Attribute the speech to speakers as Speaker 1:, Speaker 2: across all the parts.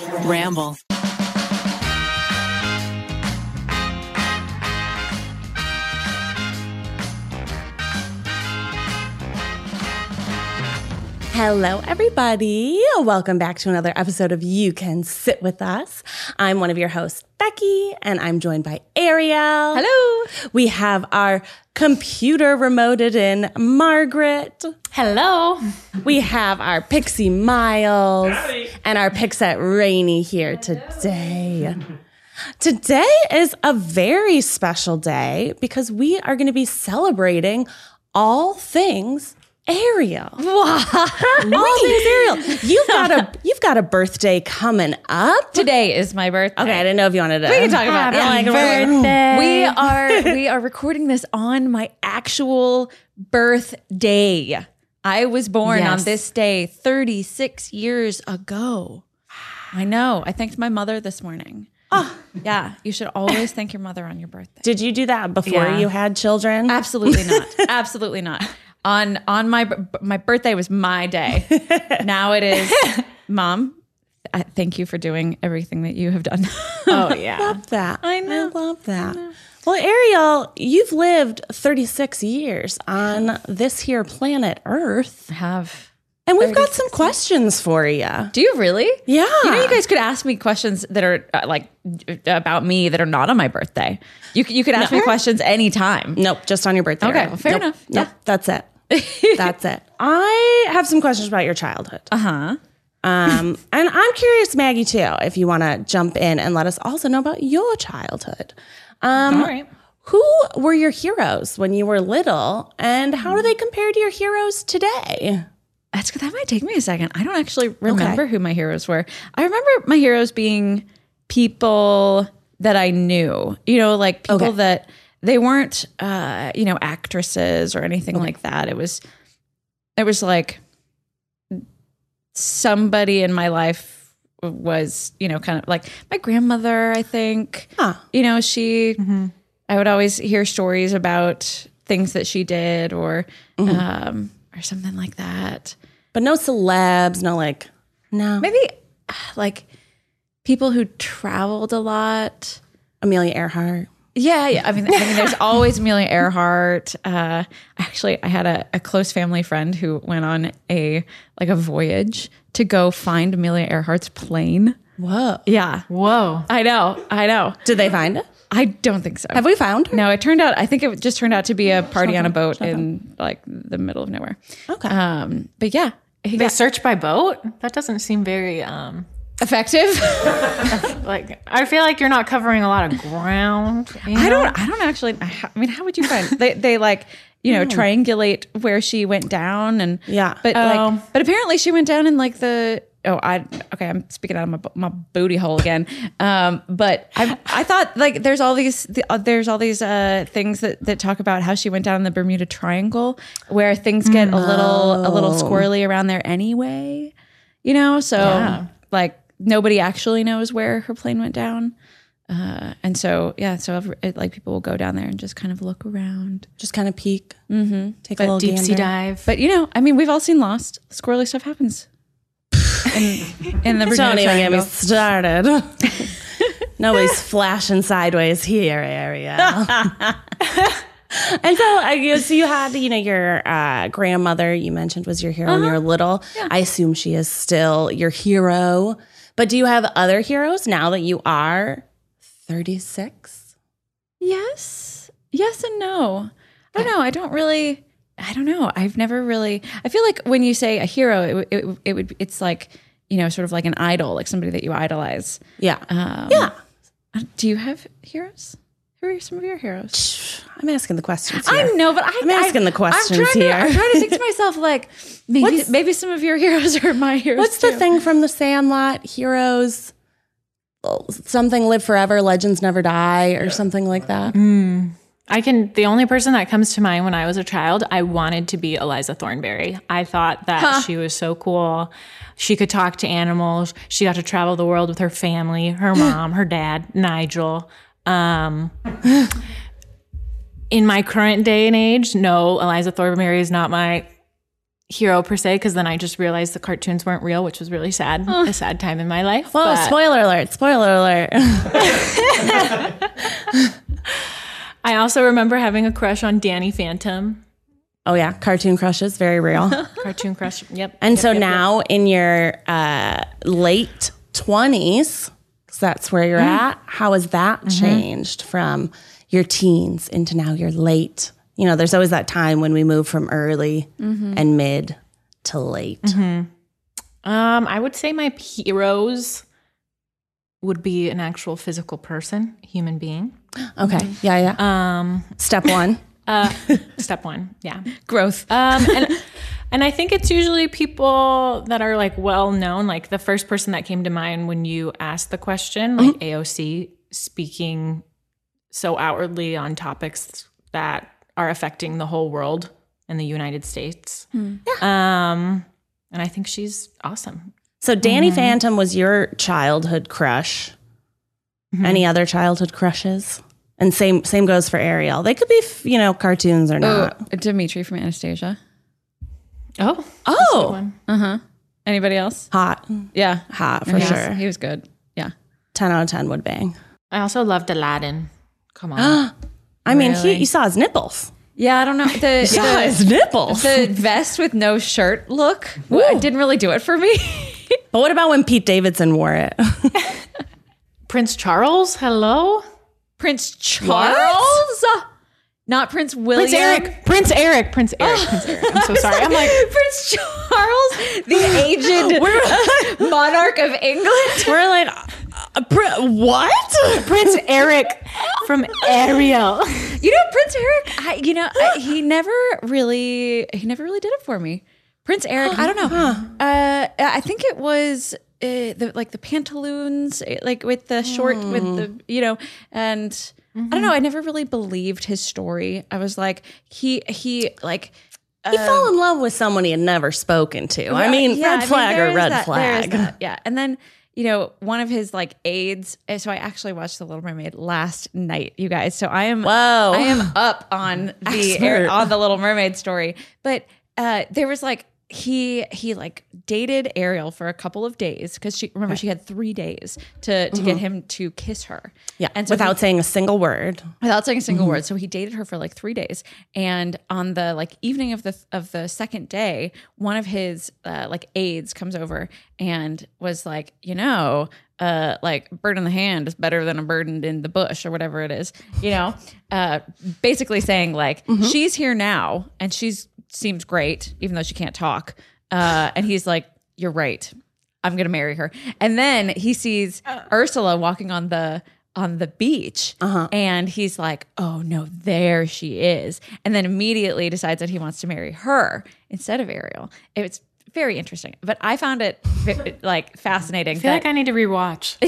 Speaker 1: Ramble.
Speaker 2: Hello, everybody. Welcome back to another episode of You Can Sit With Us. I'm one of your hosts, Becky, and I'm joined by Ariel.
Speaker 3: Hello.
Speaker 2: We have our computer remoted in, Margaret.
Speaker 3: Hello.
Speaker 2: We have our Pixie Miles and our Pixette Rainy here today. Today is a very special day because we are going to be celebrating all things Ariel. All things Ariel. You've got a you've got a birthday coming up.
Speaker 3: Today is my birthday.
Speaker 2: Okay, I didn't know if you wanted to.
Speaker 3: We can talk about
Speaker 2: Happy
Speaker 3: it.
Speaker 2: birthday.
Speaker 3: We are we are recording this on my actual birthday. I was born
Speaker 2: Yes.
Speaker 3: on this day 36 years ago. I know. I thanked my mother this morning. Oh. Yeah, you should always thank your mother on your birthday.
Speaker 2: Did you do that before
Speaker 4: Yeah.
Speaker 2: you had children?
Speaker 3: Absolutely not. Absolutely not. On on my my birthday was my day. now it is, mom. I thank you for doing everything that you have done.
Speaker 4: Oh yeah.
Speaker 2: I love that.
Speaker 3: I know.
Speaker 2: I love that. Well, Ariel, you've lived 36 years on this here planet Earth,
Speaker 3: have.
Speaker 2: and we've got some questions for you.
Speaker 3: Do you really?
Speaker 2: Yeah.
Speaker 3: You know, you guys could ask me questions that are uh, like about me that are not on my birthday. You you could ask me questions anytime.
Speaker 2: Nope, just on your birthday.
Speaker 3: Okay, well, fair
Speaker 2: Nope,
Speaker 3: enough.
Speaker 2: Nope,
Speaker 3: Yeah.
Speaker 2: that's it. That's it. I have some questions about your childhood.
Speaker 3: Uh huh.
Speaker 2: Um, and I'm curious, Maggie, too, if you want to jump in and let us also know about your childhood. Um,
Speaker 4: All right.
Speaker 2: Who were your heroes when you were little, and how do they compare to your heroes today?
Speaker 3: That's good. that might take me a second. I don't actually remember who my heroes were. I remember my heroes being people that I knew. You know, like people
Speaker 2: Okay.
Speaker 3: that they weren't, uh, you know, actresses or anything like that. It was, it was like somebody in my life was, you know, kind of like my grandmother. I think,
Speaker 2: Huh.
Speaker 3: you know, she. I would always hear stories about things that she did or, um, or something like that.
Speaker 2: But no celebs, no like, no.
Speaker 3: Maybe like people who traveled a lot.
Speaker 2: Amelia Earhart.
Speaker 3: Yeah, yeah. I mean, I mean, there's always Amelia Earhart. Uh, actually, I had a, a close family friend who went on a like a voyage to go find Amelia Earhart's plane.
Speaker 2: Whoa.
Speaker 3: Yeah,
Speaker 4: Whoa.
Speaker 3: I know, I know.
Speaker 2: Did they find it?
Speaker 3: I don't think so.
Speaker 2: Have we found her?
Speaker 3: No, it turned out. I think it just turned out to be a party on a boat in like the middle of nowhere.
Speaker 2: Okay.
Speaker 3: Um, but yeah,
Speaker 4: They search by boat? That doesn't seem very um
Speaker 3: effective.
Speaker 4: like I feel like you're not covering a lot of ground. you
Speaker 3: I don't. I don't actually. I mean, how would you find they? They like you know triangulate where she went down and
Speaker 2: Yeah.
Speaker 3: But
Speaker 4: Oh.
Speaker 3: like, but apparently she went down in like the. Oh, I okay. I'm speaking out of my, my booty hole again. Um, but I I thought like there's all these the, uh, there's all these uh things that that talk about how she went down in the Bermuda Triangle where things get a little a little squirrely around there anyway. You know, so
Speaker 4: Yeah.
Speaker 3: like nobody actually knows where her plane went down. Uh, and so, yeah, so it, like people will go down there and just kind of look around.
Speaker 2: Just kind of peek. Mm-hmm. Take a little
Speaker 4: deep sea dive.
Speaker 3: But you know, I mean, we've all seen Lost. Squirrely stuff happens in, in the
Speaker 2: Don't even get me started. Nobody's flashing sideways here, Ariel. and so I guess you had, you know, your uh, grandmother you mentioned was your hero when you were little. I assume she is still your hero. But do you have other heroes now that you are 36?
Speaker 3: Yes, yes, and no. I don't know. I don't really. I don't know. I've never really. I feel like when you say a hero, it, would- it, it would. It's like you know, sort of like an idol, like somebody that you idolize.
Speaker 2: Yeah.
Speaker 3: Um,
Speaker 2: yeah.
Speaker 3: uh, Do you have heroes? Who are some of your heroes?
Speaker 2: I'm asking the questions
Speaker 3: I know, but I,
Speaker 2: I'm asking
Speaker 3: I,
Speaker 2: the questions
Speaker 3: I'm trying
Speaker 2: here.
Speaker 3: To, I'm trying to think to myself, like maybe
Speaker 2: What's-
Speaker 3: maybe some of your heroes are my heroes.
Speaker 2: What's the thing from the Sandlot? Heroes, something live forever, legends never die, or something like that. Hmm.
Speaker 4: I can. The only person that comes to mind when I was a child, I wanted to be Eliza Thornberry. I thought that she was so cool. She could talk to animals. She got to travel the world with her family, her mom, her dad, Nigel. Um, in my current day and age, no, Eliza Thornberry is not my hero per se, because then I just realized the cartoons weren't real, which was really sad. A sad time in my life.
Speaker 2: Well,
Speaker 4: but
Speaker 2: spoiler alert! Spoiler alert!
Speaker 4: I also remember having a crush on Danny Phantom.
Speaker 2: oh yeah, cartoon crushes, very real.
Speaker 4: Cartoon crush. Yep.
Speaker 2: And
Speaker 4: yep,
Speaker 2: so
Speaker 4: yep, yep.
Speaker 2: now in your uh, late twenties, because that's where you're at. How has that changed from your teens into now your late? You know, there's always that time when we move from early and mid to late.
Speaker 4: Um, I would say my heroes would be an actual physical person, human being.
Speaker 2: Okay, yeah, yeah.
Speaker 4: Um,
Speaker 2: Step one.
Speaker 4: uh, step one, yeah.
Speaker 3: Growth.
Speaker 4: Um, and and I think it's usually people that are like well known. Like the first person that came to mind when you asked the question, like mm-hmm. AOC speaking so outwardly on topics that are affecting the whole world and the United States. Hmm. Um, and I think she's awesome.
Speaker 2: So Danny mm-hmm. Phantom was your childhood crush. Mm-hmm. Any other childhood crushes? And same same goes for Ariel. They could be, f- you know, cartoons or
Speaker 3: Oh,
Speaker 2: not.
Speaker 3: Dimitri from Anastasia.
Speaker 4: Oh,
Speaker 2: Oh,
Speaker 4: one.
Speaker 3: Uh huh. Anybody else?
Speaker 2: hot,
Speaker 3: Yeah,
Speaker 2: hot for
Speaker 3: He was-
Speaker 2: sure.
Speaker 3: He was good. Yeah.
Speaker 2: Ten out of ten would bang.
Speaker 4: I also loved Aladdin. Come on.
Speaker 2: I mean,
Speaker 3: Really?
Speaker 2: he you saw his nipples.
Speaker 3: Yeah, I don't know. The,
Speaker 2: Saw
Speaker 3: the,
Speaker 2: his nipples.
Speaker 3: the vest with no shirt look w- didn't really do it for me.
Speaker 2: but what about when Pete Davidson wore it?
Speaker 4: Prince Charles. Hello.
Speaker 3: Prince Charles, not Prince William.
Speaker 4: Prince Eric. Prince Eric. Prince Eric. Prince Eric. I'm so sorry. I'm like
Speaker 3: Prince Charles, the aged monarch of England.
Speaker 2: We're like, uh, pr- what?
Speaker 4: Prince Eric from Ariel.
Speaker 3: You know, Prince Eric. I, you know, I, he never really, he never really did it for me. Prince Eric. I don't know. Uh, I think it was uh, the like the pantaloons, eh, like with the short, with the you know, and I don't know. I never really believed his story. I was like, he he like.
Speaker 2: He fell in love with someone he had never spoken to. I mean,
Speaker 3: Yeah,
Speaker 2: red
Speaker 3: mean,
Speaker 2: flag
Speaker 3: there
Speaker 2: or red
Speaker 3: that-
Speaker 2: flag.
Speaker 3: Yeah. And then, you know, one of his like aides. eh, So I actually watched The Little Mermaid last night, you guys. So I am
Speaker 2: Whoa.
Speaker 3: I am up on the
Speaker 2: Expert.
Speaker 3: on the Little Mermaid story. But uh there was like he he like dated Ariel for a couple of days because she remember she had three days to to get him to kiss her.
Speaker 2: Yeah,
Speaker 3: And so he-
Speaker 2: without saying a single word.
Speaker 3: without saying a single word. So he dated her for like three days, and on the like evening of the of the second day, one of his uh, like aides comes over and was like, you know, uh, like bird in the hand is better than a bird in the bush or whatever it is, you know, uh, basically saying like she's here now and she's seems great even though she can't talk, uh, and he's like, you're right. I'm gonna marry her. And then he sees Ursula walking on the on the beach, and he's like, "Oh no, there she is!" And then immediately decides that he wants to marry her instead of Ariel. It's very interesting, but I found it like fascinating.
Speaker 4: I feel
Speaker 3: that-
Speaker 4: like I need to rewatch.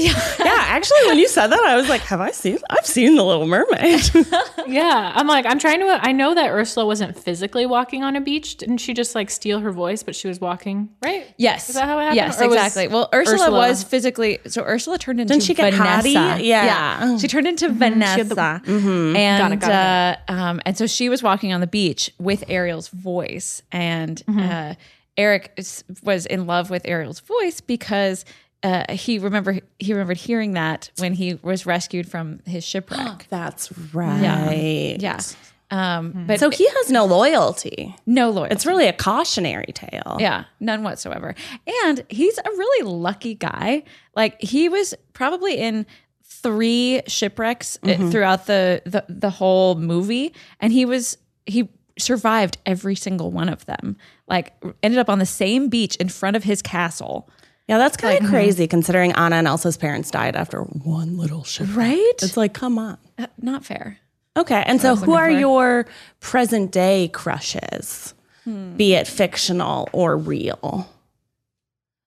Speaker 2: Yeah, actually, when you said that, I was like, "Have I seen? I've seen The Little Mermaid."
Speaker 4: Yeah, I'm like, I'm trying to. I know that Ursula wasn't physically walking on a beach. Didn't she just like steal her voice? But she was walking, right?
Speaker 3: Yes.
Speaker 4: Is that how it happened?
Speaker 3: Yes,
Speaker 4: Or was
Speaker 3: exactly. Well, Ursula,
Speaker 4: Ursula-
Speaker 3: was physically so Ursula turned into
Speaker 2: Didn't she get
Speaker 3: Vanessa.
Speaker 2: hottie? Yeah.
Speaker 3: She turned into Vanessa. And
Speaker 4: Got it, got
Speaker 3: uh, um and so she was walking on the beach with Ariel's voice and uh Eric was in love with Ariel's voice because uh, he remember he remembered hearing that when he was rescued from his shipwreck.
Speaker 2: That's right.
Speaker 3: yeah. Um, but
Speaker 2: So he has no loyalty.
Speaker 3: no loyalty.
Speaker 2: It's really a cautionary tale.
Speaker 3: Yeah, none whatsoever. And he's a really lucky guy. Like he was probably in three shipwrecks uh, throughout the, the the whole movie, and he was he survived every single one of them. Like ended up on the same beach in front of his castle.
Speaker 2: Yeah, that's kind of mm-hmm. crazy considering Anna and Elsa's parents died after one little ship.
Speaker 3: Right?
Speaker 2: It's like, come on.
Speaker 3: Uh, not fair.
Speaker 2: Okay, and so who are your present day crushes, be it fictional or real?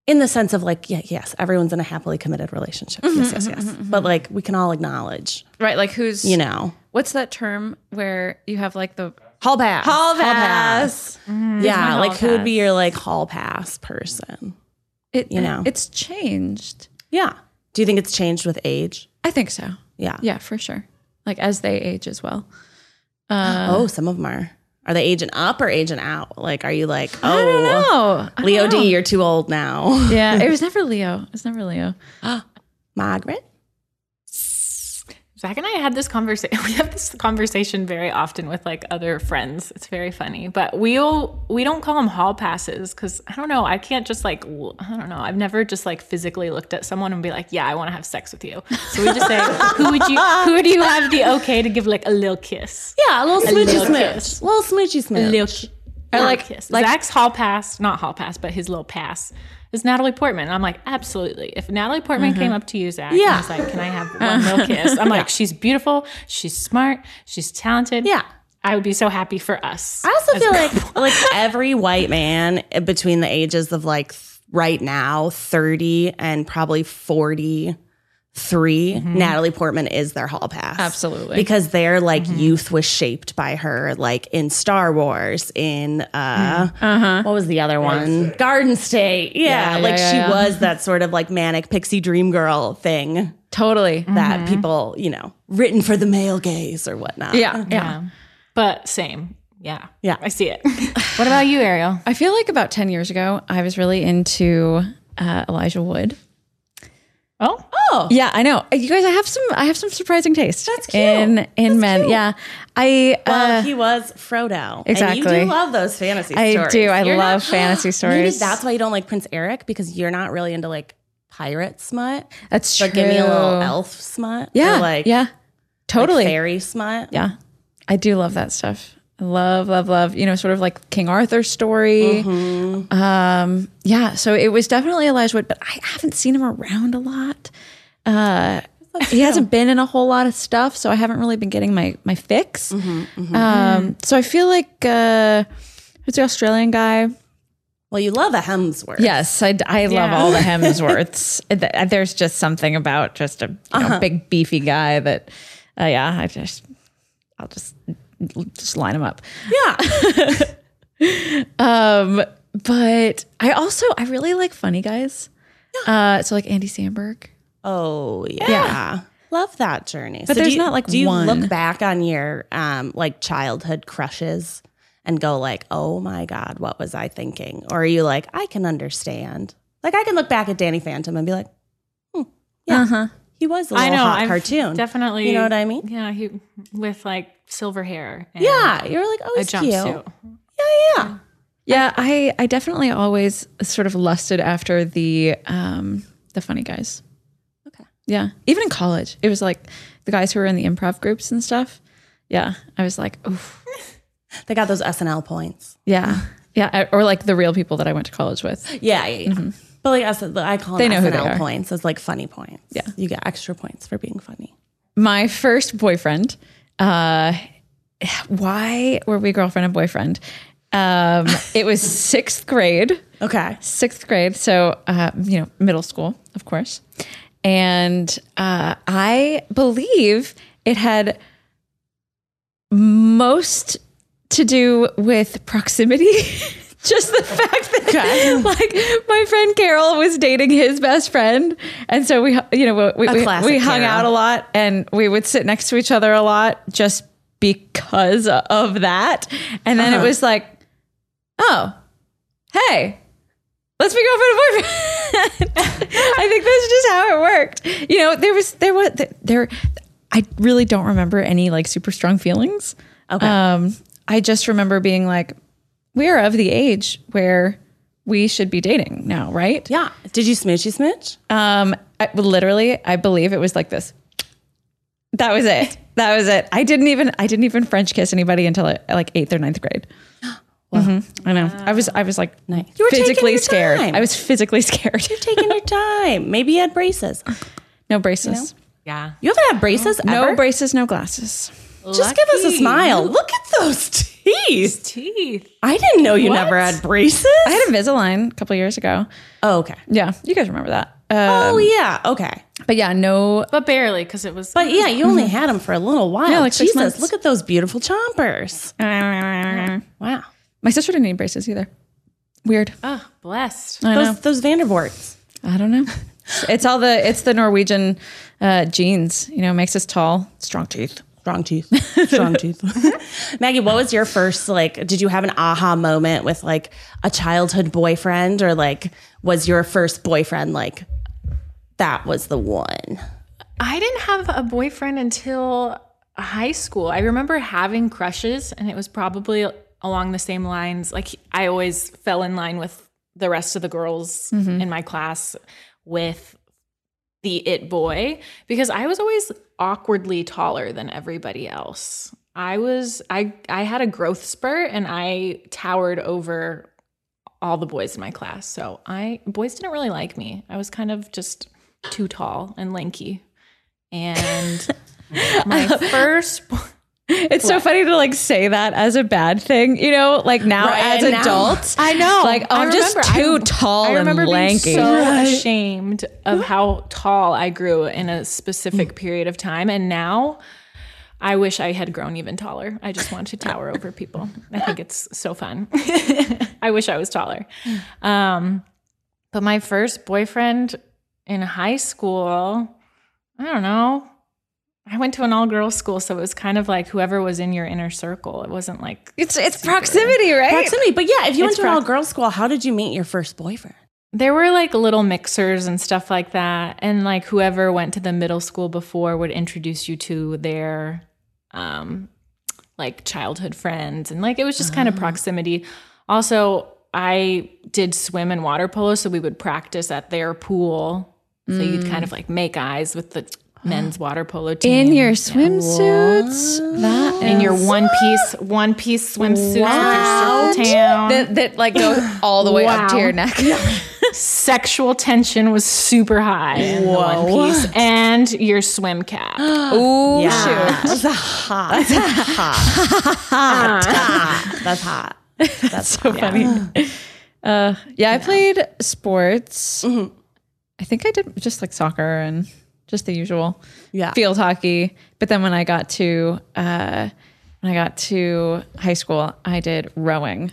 Speaker 2: In the sense of like, yeah, yes, everyone's in a happily committed relationship. Yes, yes, yes. Mm-hmm, mm-hmm, but like, we can all acknowledge,
Speaker 3: Right? Like who's
Speaker 2: you know,
Speaker 3: what's that term where you have like the
Speaker 2: hall pass.
Speaker 3: hall pass? Mm-hmm.
Speaker 2: Yeah, like who would be your like hall pass person?
Speaker 3: It,
Speaker 2: You know.
Speaker 3: it's changed.
Speaker 2: Yeah. Do you think it's changed with age?
Speaker 3: I think so.
Speaker 2: Yeah.
Speaker 3: Yeah, for sure. Like as they age as well.
Speaker 2: Uh, oh, some of them are. Are they aging up or aging out? Like, are you like, oh, Leo D, you're too old now?
Speaker 3: yeah. It was never Leo. It was never Leo.
Speaker 2: Margaret?
Speaker 4: Zach and I had this conversation. We have this conversation very often with like other friends. It's very funny, but we'll we don't call them hall passes because I don't know. I can't just like I don't know. I've never just like physically looked at someone and be like, yeah, I want to have sex with you. So we just say, who would you who do you have the okay to give like a little kiss?
Speaker 2: Yeah, a little smoochy
Speaker 4: little
Speaker 2: smooch. little smoochy smooch.
Speaker 4: Little, ki- little
Speaker 3: like-
Speaker 4: kiss.
Speaker 3: like-
Speaker 4: Zach's hall pass, not hall pass, but his little pass is Natalie Portman. I'm like, absolutely. If Natalie Portman came mm-hmm. up to you, Zach,
Speaker 2: Yeah.
Speaker 4: and was like, can I have one little kiss? I'm like, she's beautiful, she's smart, she's talented.
Speaker 2: Yeah.
Speaker 4: I would be so happy for us.
Speaker 2: I also feel like like every white man between the ages of like right now 30 and probably 43 mm-hmm. Natalie Portman is their hall pass.
Speaker 3: Absolutely.
Speaker 2: Because their like mm-hmm. youth was shaped by her like in Star Wars in uh mm-hmm. uh-huh. what was the other one? Garden State. Yeah,
Speaker 3: Yeah,
Speaker 2: like
Speaker 3: yeah,
Speaker 2: she
Speaker 3: yeah.
Speaker 2: was that sort of like manic pixie dream girl thing
Speaker 3: Totally.
Speaker 2: that people, you know, written for the male gaze or whatnot.
Speaker 3: Yeah. Yeah.
Speaker 4: yeah. But same. Yeah.
Speaker 2: Yeah.
Speaker 4: I see it. what about you, Ariel?
Speaker 3: I feel like about 10 years ago, I was really into uh, Elijah Wood.
Speaker 4: Oh,
Speaker 2: Oh.
Speaker 3: Yeah, I know. You guys, I have some I have some surprising taste.
Speaker 2: That's cute.
Speaker 3: In in men. Yeah. I
Speaker 2: Well,
Speaker 3: uh,
Speaker 2: he was Frodo. And
Speaker 3: exactly.
Speaker 2: you do love those fantasy stories.
Speaker 3: I
Speaker 2: stories.
Speaker 3: do. I
Speaker 2: You're
Speaker 3: love
Speaker 2: not-
Speaker 3: fantasy
Speaker 2: Maybe
Speaker 3: stories.
Speaker 2: that's why you don't like Prince Eric because you're not really into like pirate smut.
Speaker 3: That's true.
Speaker 2: But give me a little elf smut.
Speaker 3: Yeah.
Speaker 2: Or like
Speaker 3: yeah. Totally.
Speaker 2: fairy smut.
Speaker 3: Yeah. I do love that stuff. Love, love, love, you know, sort of like King Arthur story.
Speaker 2: Mm-hmm.
Speaker 3: Um, yeah. So it was definitely Elijah Wood, but I haven't seen him around a lot. Uh, he hasn't been in a whole lot of stuff, so I haven't really been getting my my fix.
Speaker 2: Mm-hmm,
Speaker 3: Um, so I feel like uh, who's the Australian guy?
Speaker 2: Well, you love a Hemsworth.
Speaker 3: Yes, I, I love all the Hemsworths. There's just something about just a you know,
Speaker 2: Uh-huh.
Speaker 3: big beefy guy that, uh, yeah, I just, I'll just just line him up.
Speaker 2: Yeah.
Speaker 3: Um, but I also I really like funny guys. Uh, so like Andy Samberg.
Speaker 2: Oh yeah.
Speaker 3: Yeah.
Speaker 2: Love that journey.
Speaker 3: But
Speaker 2: do
Speaker 3: there's
Speaker 2: you-
Speaker 3: not, like,
Speaker 2: do you
Speaker 3: one.
Speaker 2: look back on your um like childhood crushes and go like, oh my God, what was I thinking? Or are you like, I can understand. Like I can look back at Danny Phantom and be like, hmm, yeah,
Speaker 3: Uh-huh.
Speaker 2: he was a little
Speaker 4: I know.
Speaker 2: hot
Speaker 4: I've
Speaker 2: cartoon.
Speaker 4: Definitely.
Speaker 2: You know what I mean?
Speaker 4: Yeah. He with like silver hair.
Speaker 2: Yeah. You're like, oh,
Speaker 4: A
Speaker 2: he's cute.
Speaker 4: jumpsuit.
Speaker 2: Yeah, yeah.
Speaker 3: Yeah, I I definitely always sort of lusted after the um the funny guys.
Speaker 2: Okay.
Speaker 3: Yeah, even in college, it was like the guys who were in the improv groups and stuff. Yeah, I was like, oof.
Speaker 2: They got those SNL points.
Speaker 3: Yeah, yeah, or like the real people that I went to college with.
Speaker 2: Yeah, yeah, yeah. But like I said, I call them
Speaker 3: They know who they
Speaker 2: SNL
Speaker 3: are.
Speaker 2: points as like funny points.
Speaker 3: Yeah.
Speaker 2: You get extra points for being funny.
Speaker 3: My first boyfriend. Uh, why were we girlfriend and boyfriend? Um, it was sixth grade.
Speaker 2: Okay.
Speaker 3: sixth grade, so uh, you know, middle school, of course. And uh, I believe it had most to do with proximity. Just the fact that, like, my friend Carol was dating his best friend, and so we, you know, we we, we hung
Speaker 2: Carol.
Speaker 3: out a lot, and we would sit next to each other a lot, just because of that. And then
Speaker 2: Uh-huh.
Speaker 3: it was like, oh, hey, let's be girlfriend and boyfriend. I think that's just how it worked. You know, there was there was there. I really don't remember any like super strong feelings.
Speaker 2: Okay.
Speaker 3: Um, I just remember being like, we are of the age where we should be dating now, right?
Speaker 2: yeah. Did you smoochy smooch?
Speaker 3: Um, I, literally, I believe it was like this. That was it. That was it. I didn't even I didn't even French kiss anybody until uh, like eighth or ninth grade. Mhm. I know. I was I was like
Speaker 2: Nice. You were
Speaker 3: physically
Speaker 2: your
Speaker 3: scared.
Speaker 2: time.
Speaker 3: I was physically scared.
Speaker 2: You're taking your time. Maybe you had braces.
Speaker 3: no braces.
Speaker 4: Yeah.
Speaker 2: You haven't had braces
Speaker 3: No
Speaker 2: ever?
Speaker 3: braces, no glasses.
Speaker 2: Just give us a smile. Look at those teeth.
Speaker 4: Teeth.
Speaker 2: I didn't know you
Speaker 4: What?
Speaker 2: never had braces.
Speaker 3: I had Invisalign a couple years ago.
Speaker 2: oh, okay.
Speaker 3: Yeah, you guys remember that. Uh,
Speaker 2: Oh, yeah. Okay.
Speaker 3: but yeah, no.
Speaker 4: But barely, because it was.
Speaker 2: But yeah, you only had them for a little while.
Speaker 3: Mm-hmm. Yeah, like six
Speaker 2: Jesus,
Speaker 3: months.
Speaker 2: look at those beautiful chompers. Wow.
Speaker 3: My
Speaker 2: Wow.
Speaker 3: sister didn't need braces either. Weird.
Speaker 4: oh, blessed.
Speaker 3: I know.
Speaker 2: Those those Vandervorts.
Speaker 3: I don't know. It's all the it's the Norwegian uh, genes. You know, makes us tall, strong teeth.
Speaker 2: Strong teeth. Strong teeth. Maggie, what was your first like did you have an aha moment with like a childhood boyfriend or like was your first boyfriend like that was the one?
Speaker 4: I didn't have a boyfriend until high school. I remember having crushes, and it was probably along the same lines. Like, I always fell in line with the rest of the girls mm-hmm. in my class with the it boy because I was always awkwardly taller than everybody else. I was I I had a growth spurt and I towered over all the boys in my class. So I boys didn't really like me. I was kind of just too tall and lanky. And my first
Speaker 3: It's so funny to like say that as a bad thing, you know, like now
Speaker 2: Right,
Speaker 3: as
Speaker 2: now.
Speaker 3: adults.
Speaker 4: I know.
Speaker 3: Like, oh, I'm just too
Speaker 4: I-
Speaker 3: tall
Speaker 4: I remember
Speaker 3: and lanky.
Speaker 4: being so ashamed of how tall I grew in a specific period of time, and now I wish I had grown even taller. I just want to tower over people. I think it's so fun. I wish I was taller. Um, but my first boyfriend in high school, I don't know. I went to an all girls school, so it was kind of like whoever was in your inner circle. It wasn't like
Speaker 3: it's it's proximity, right?
Speaker 2: Proximity. But yeah, if you went
Speaker 4: It's
Speaker 2: to an all girls school, how did you meet your first boyfriend?
Speaker 4: There were like little mixers and stuff like that. And like whoever went to the middle school before would introduce you to their um like childhood friends and like it was just kind of proximity. Also, I did swim and water polo, so we would practice at their pool. So you'd kind of like make eyes with the men's water polo team.
Speaker 3: In your swimsuits, that
Speaker 4: in your one piece one piece swimsuits with your circle town.
Speaker 3: that that like goes all the way up to your neck.
Speaker 4: sexual tension was super high in the one piece and your swim cap.
Speaker 3: Ooh,
Speaker 2: That's hot. That's hot. That's hot. That's
Speaker 3: so funny. Uh, yeah, I played sports. I think I did just like soccer and just the usual
Speaker 2: Yeah.
Speaker 3: field hockey. But then when I got to uh, when I got to high school, I did rowing,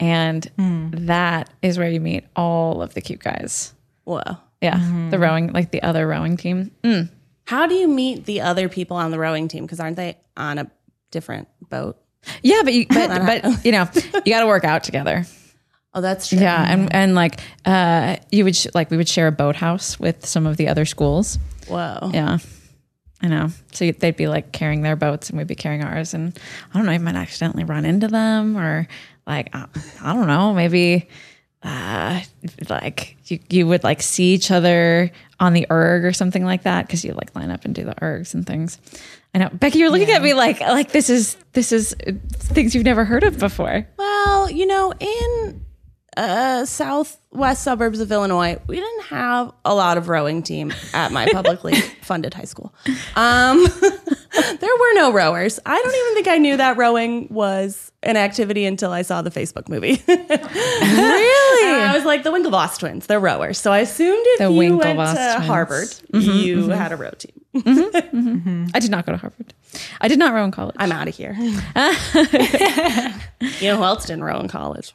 Speaker 3: and that is where you meet all of the cute guys.
Speaker 2: Whoa.
Speaker 3: Yeah, the rowing, like the other rowing team. Mm.
Speaker 2: How do you meet the other people on the rowing team? Because aren't they on a different boat?
Speaker 3: Yeah, but you, but but you know, you got to work out together.
Speaker 2: Oh, that's true.
Speaker 3: Yeah, and and like uh, you would sh- like we would share a boathouse with some of the other schools.
Speaker 2: Whoa.
Speaker 3: Yeah, I know. So they'd be like carrying their boats, and we'd be carrying ours, and I don't know, you might accidentally run into them, or like I, I don't know, maybe uh, like you you would like see each other on the erg or something like that because you like line up and do the ergs and things. I know, Becky, you're looking at me like like this is this is things you've never heard of before.
Speaker 2: Well, you know, in uh, southwest suburbs of Illinois, we didn't have a lot of rowing team at my publicly funded high school. Um, there were no rowers. I don't even think I knew that rowing was an activity until I saw the Facebook movie. really? I was like, the Winklevoss twins, they're rowers. So I assumed if
Speaker 3: The
Speaker 2: you went to
Speaker 3: twins.
Speaker 2: Harvard, you had a row team.
Speaker 3: I did not go to Harvard. I did not row in college.
Speaker 2: I'm out of here. you know who else didn't row in college?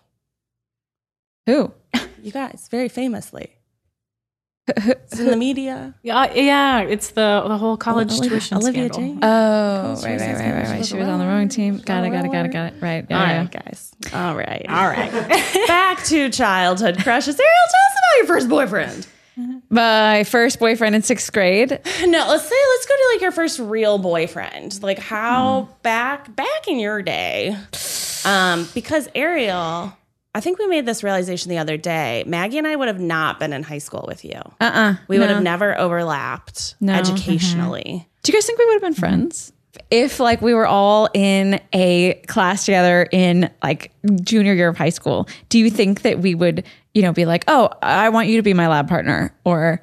Speaker 3: Who?
Speaker 2: You guys, very famously. It's in the media.
Speaker 4: Yeah, yeah, it's the the whole college
Speaker 2: Olivia-
Speaker 4: tuition
Speaker 2: Olivia
Speaker 4: scandal.
Speaker 2: Jade.
Speaker 3: Oh,
Speaker 2: She
Speaker 3: right, right, right, right,
Speaker 2: She
Speaker 3: right.
Speaker 2: was
Speaker 3: She was on the
Speaker 2: rower.
Speaker 3: rowing team. Got it, got it, got it, got it. Right. Yeah,
Speaker 2: All
Speaker 3: yeah.
Speaker 2: right, guys. All right. All right. Back to childhood crushes. Ariel, tell us about your first boyfriend.
Speaker 3: My first boyfriend in sixth grade.
Speaker 2: No, let's say let's go to like your first real boyfriend. Like how back back in your day. Um, because Ariel, I think we made this realization the other day. Maggie and I would have not been in high school with you.
Speaker 3: Uh uh
Speaker 2: We would have never overlapped
Speaker 3: No.
Speaker 2: educationally.
Speaker 3: Do you guys think we would have been friends? If like we were all in a class together in like junior year of high school, do you think that we would, you know, be like, oh, I want you to be my lab partner? Or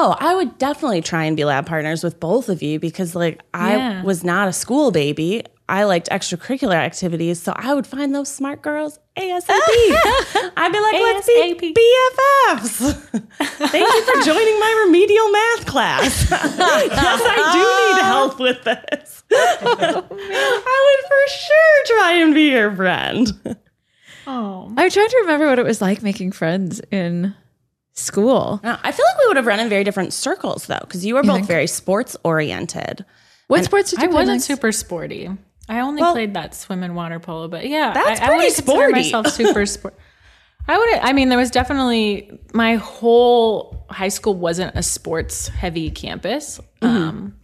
Speaker 2: Oh, I would definitely try and be lab partners with both of you because, like, I
Speaker 4: Yeah.
Speaker 2: was not a school baby. I liked extracurricular activities, so I would find those smart girls ASAP. I'd be like, let's be BFFs. Thank you for joining my remedial math class. yes, I do need help with this. I would for sure try and be your friend.
Speaker 4: Oh,
Speaker 3: I'm trying to remember what it was like making friends in school.
Speaker 2: Now, I feel like we would have run in very different circles though, because you were both
Speaker 3: think?
Speaker 2: very sports oriented.
Speaker 3: What sports did you
Speaker 4: I
Speaker 3: play?
Speaker 4: wasn't
Speaker 3: Max?
Speaker 4: super sporty. I only
Speaker 2: Well-
Speaker 4: played that swim and water polo, but yeah,
Speaker 2: That's
Speaker 4: I, I
Speaker 2: pretty
Speaker 4: wouldn't consider
Speaker 2: sporty.
Speaker 4: myself super sport. I would. I mean, there was definitely my whole high school wasn't a sports heavy campus, um,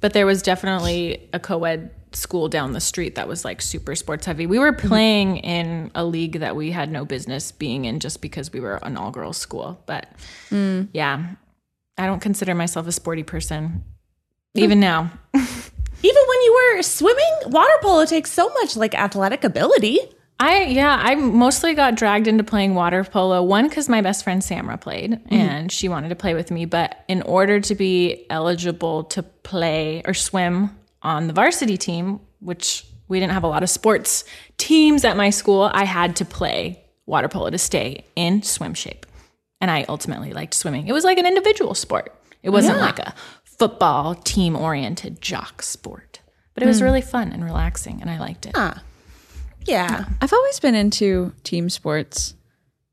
Speaker 4: but there was definitely a co-ed school down the street that was like super sports heavy. We were mm-hmm. playing in a league that we had no business being in just because we were an all girls school. But mm. yeah, I don't consider myself a sporty person hmm. even now.
Speaker 2: Even when you were swimming, water polo takes so much like athletic ability.
Speaker 4: I yeah, I mostly got dragged into playing water polo. One because my best friend Samra played mm-hmm. and she wanted to play with me. But in order to be eligible to play or swim on the varsity team, which we didn't have a lot of sports teams at my school, I had to play water polo to stay in swim shape. And I ultimately liked swimming. It was like an individual sport. It wasn't like a football team oriented jock sport. But it was really fun and relaxing and I liked it.
Speaker 2: Yeah.
Speaker 3: I've always been into team sports.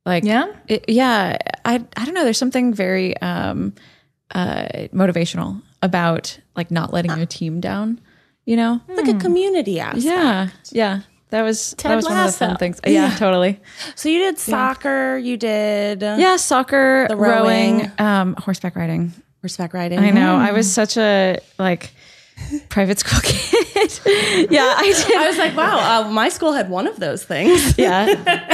Speaker 3: Like
Speaker 4: Yeah?
Speaker 3: it- yeah. I I don't know. There's something very um, uh, motivational about like not letting your team down. You know?
Speaker 2: Like a community aspect.
Speaker 3: Yeah, yeah. That was that
Speaker 4: Ted
Speaker 3: was one of the fun
Speaker 4: Lasso.
Speaker 3: things. Yeah, totally.
Speaker 2: So you did soccer, you did
Speaker 3: Yeah, soccer, rowing,
Speaker 2: rowing.
Speaker 3: um, horseback riding.
Speaker 2: horseback riding.
Speaker 3: I know. I was such a like private school kid. yeah, I did.
Speaker 2: I was like, wow, uh, my school had one of those things.
Speaker 3: yeah.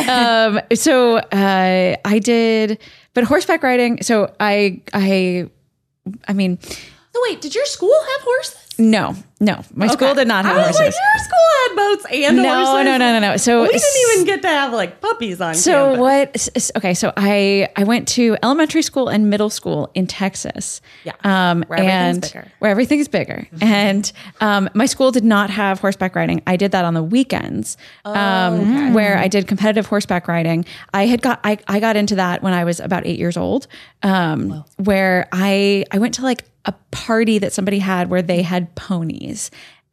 Speaker 3: Um, so uh, I did, but horseback riding. So I, I, I mean,
Speaker 2: So wait, did your school have horses?
Speaker 3: no, no, my school did not have
Speaker 2: I was
Speaker 3: horses.
Speaker 2: like, your school had boats and
Speaker 3: no,
Speaker 2: horses.
Speaker 3: no, no, no, no. So
Speaker 2: We didn't even get to have like puppies on
Speaker 3: So
Speaker 2: campus.
Speaker 3: what? Okay, so I I went to elementary school and middle school in Texas.
Speaker 2: Yeah,
Speaker 3: um,
Speaker 2: where everything's
Speaker 3: and
Speaker 2: bigger.
Speaker 3: where everything's bigger. And um, my school did not have horseback riding. I did that on the weekends,
Speaker 2: Oh,
Speaker 3: um, where I did competitive horseback riding. I had got I, I got into that when I was about eight years old, um, where I I went to like a party that somebody had where they had ponies.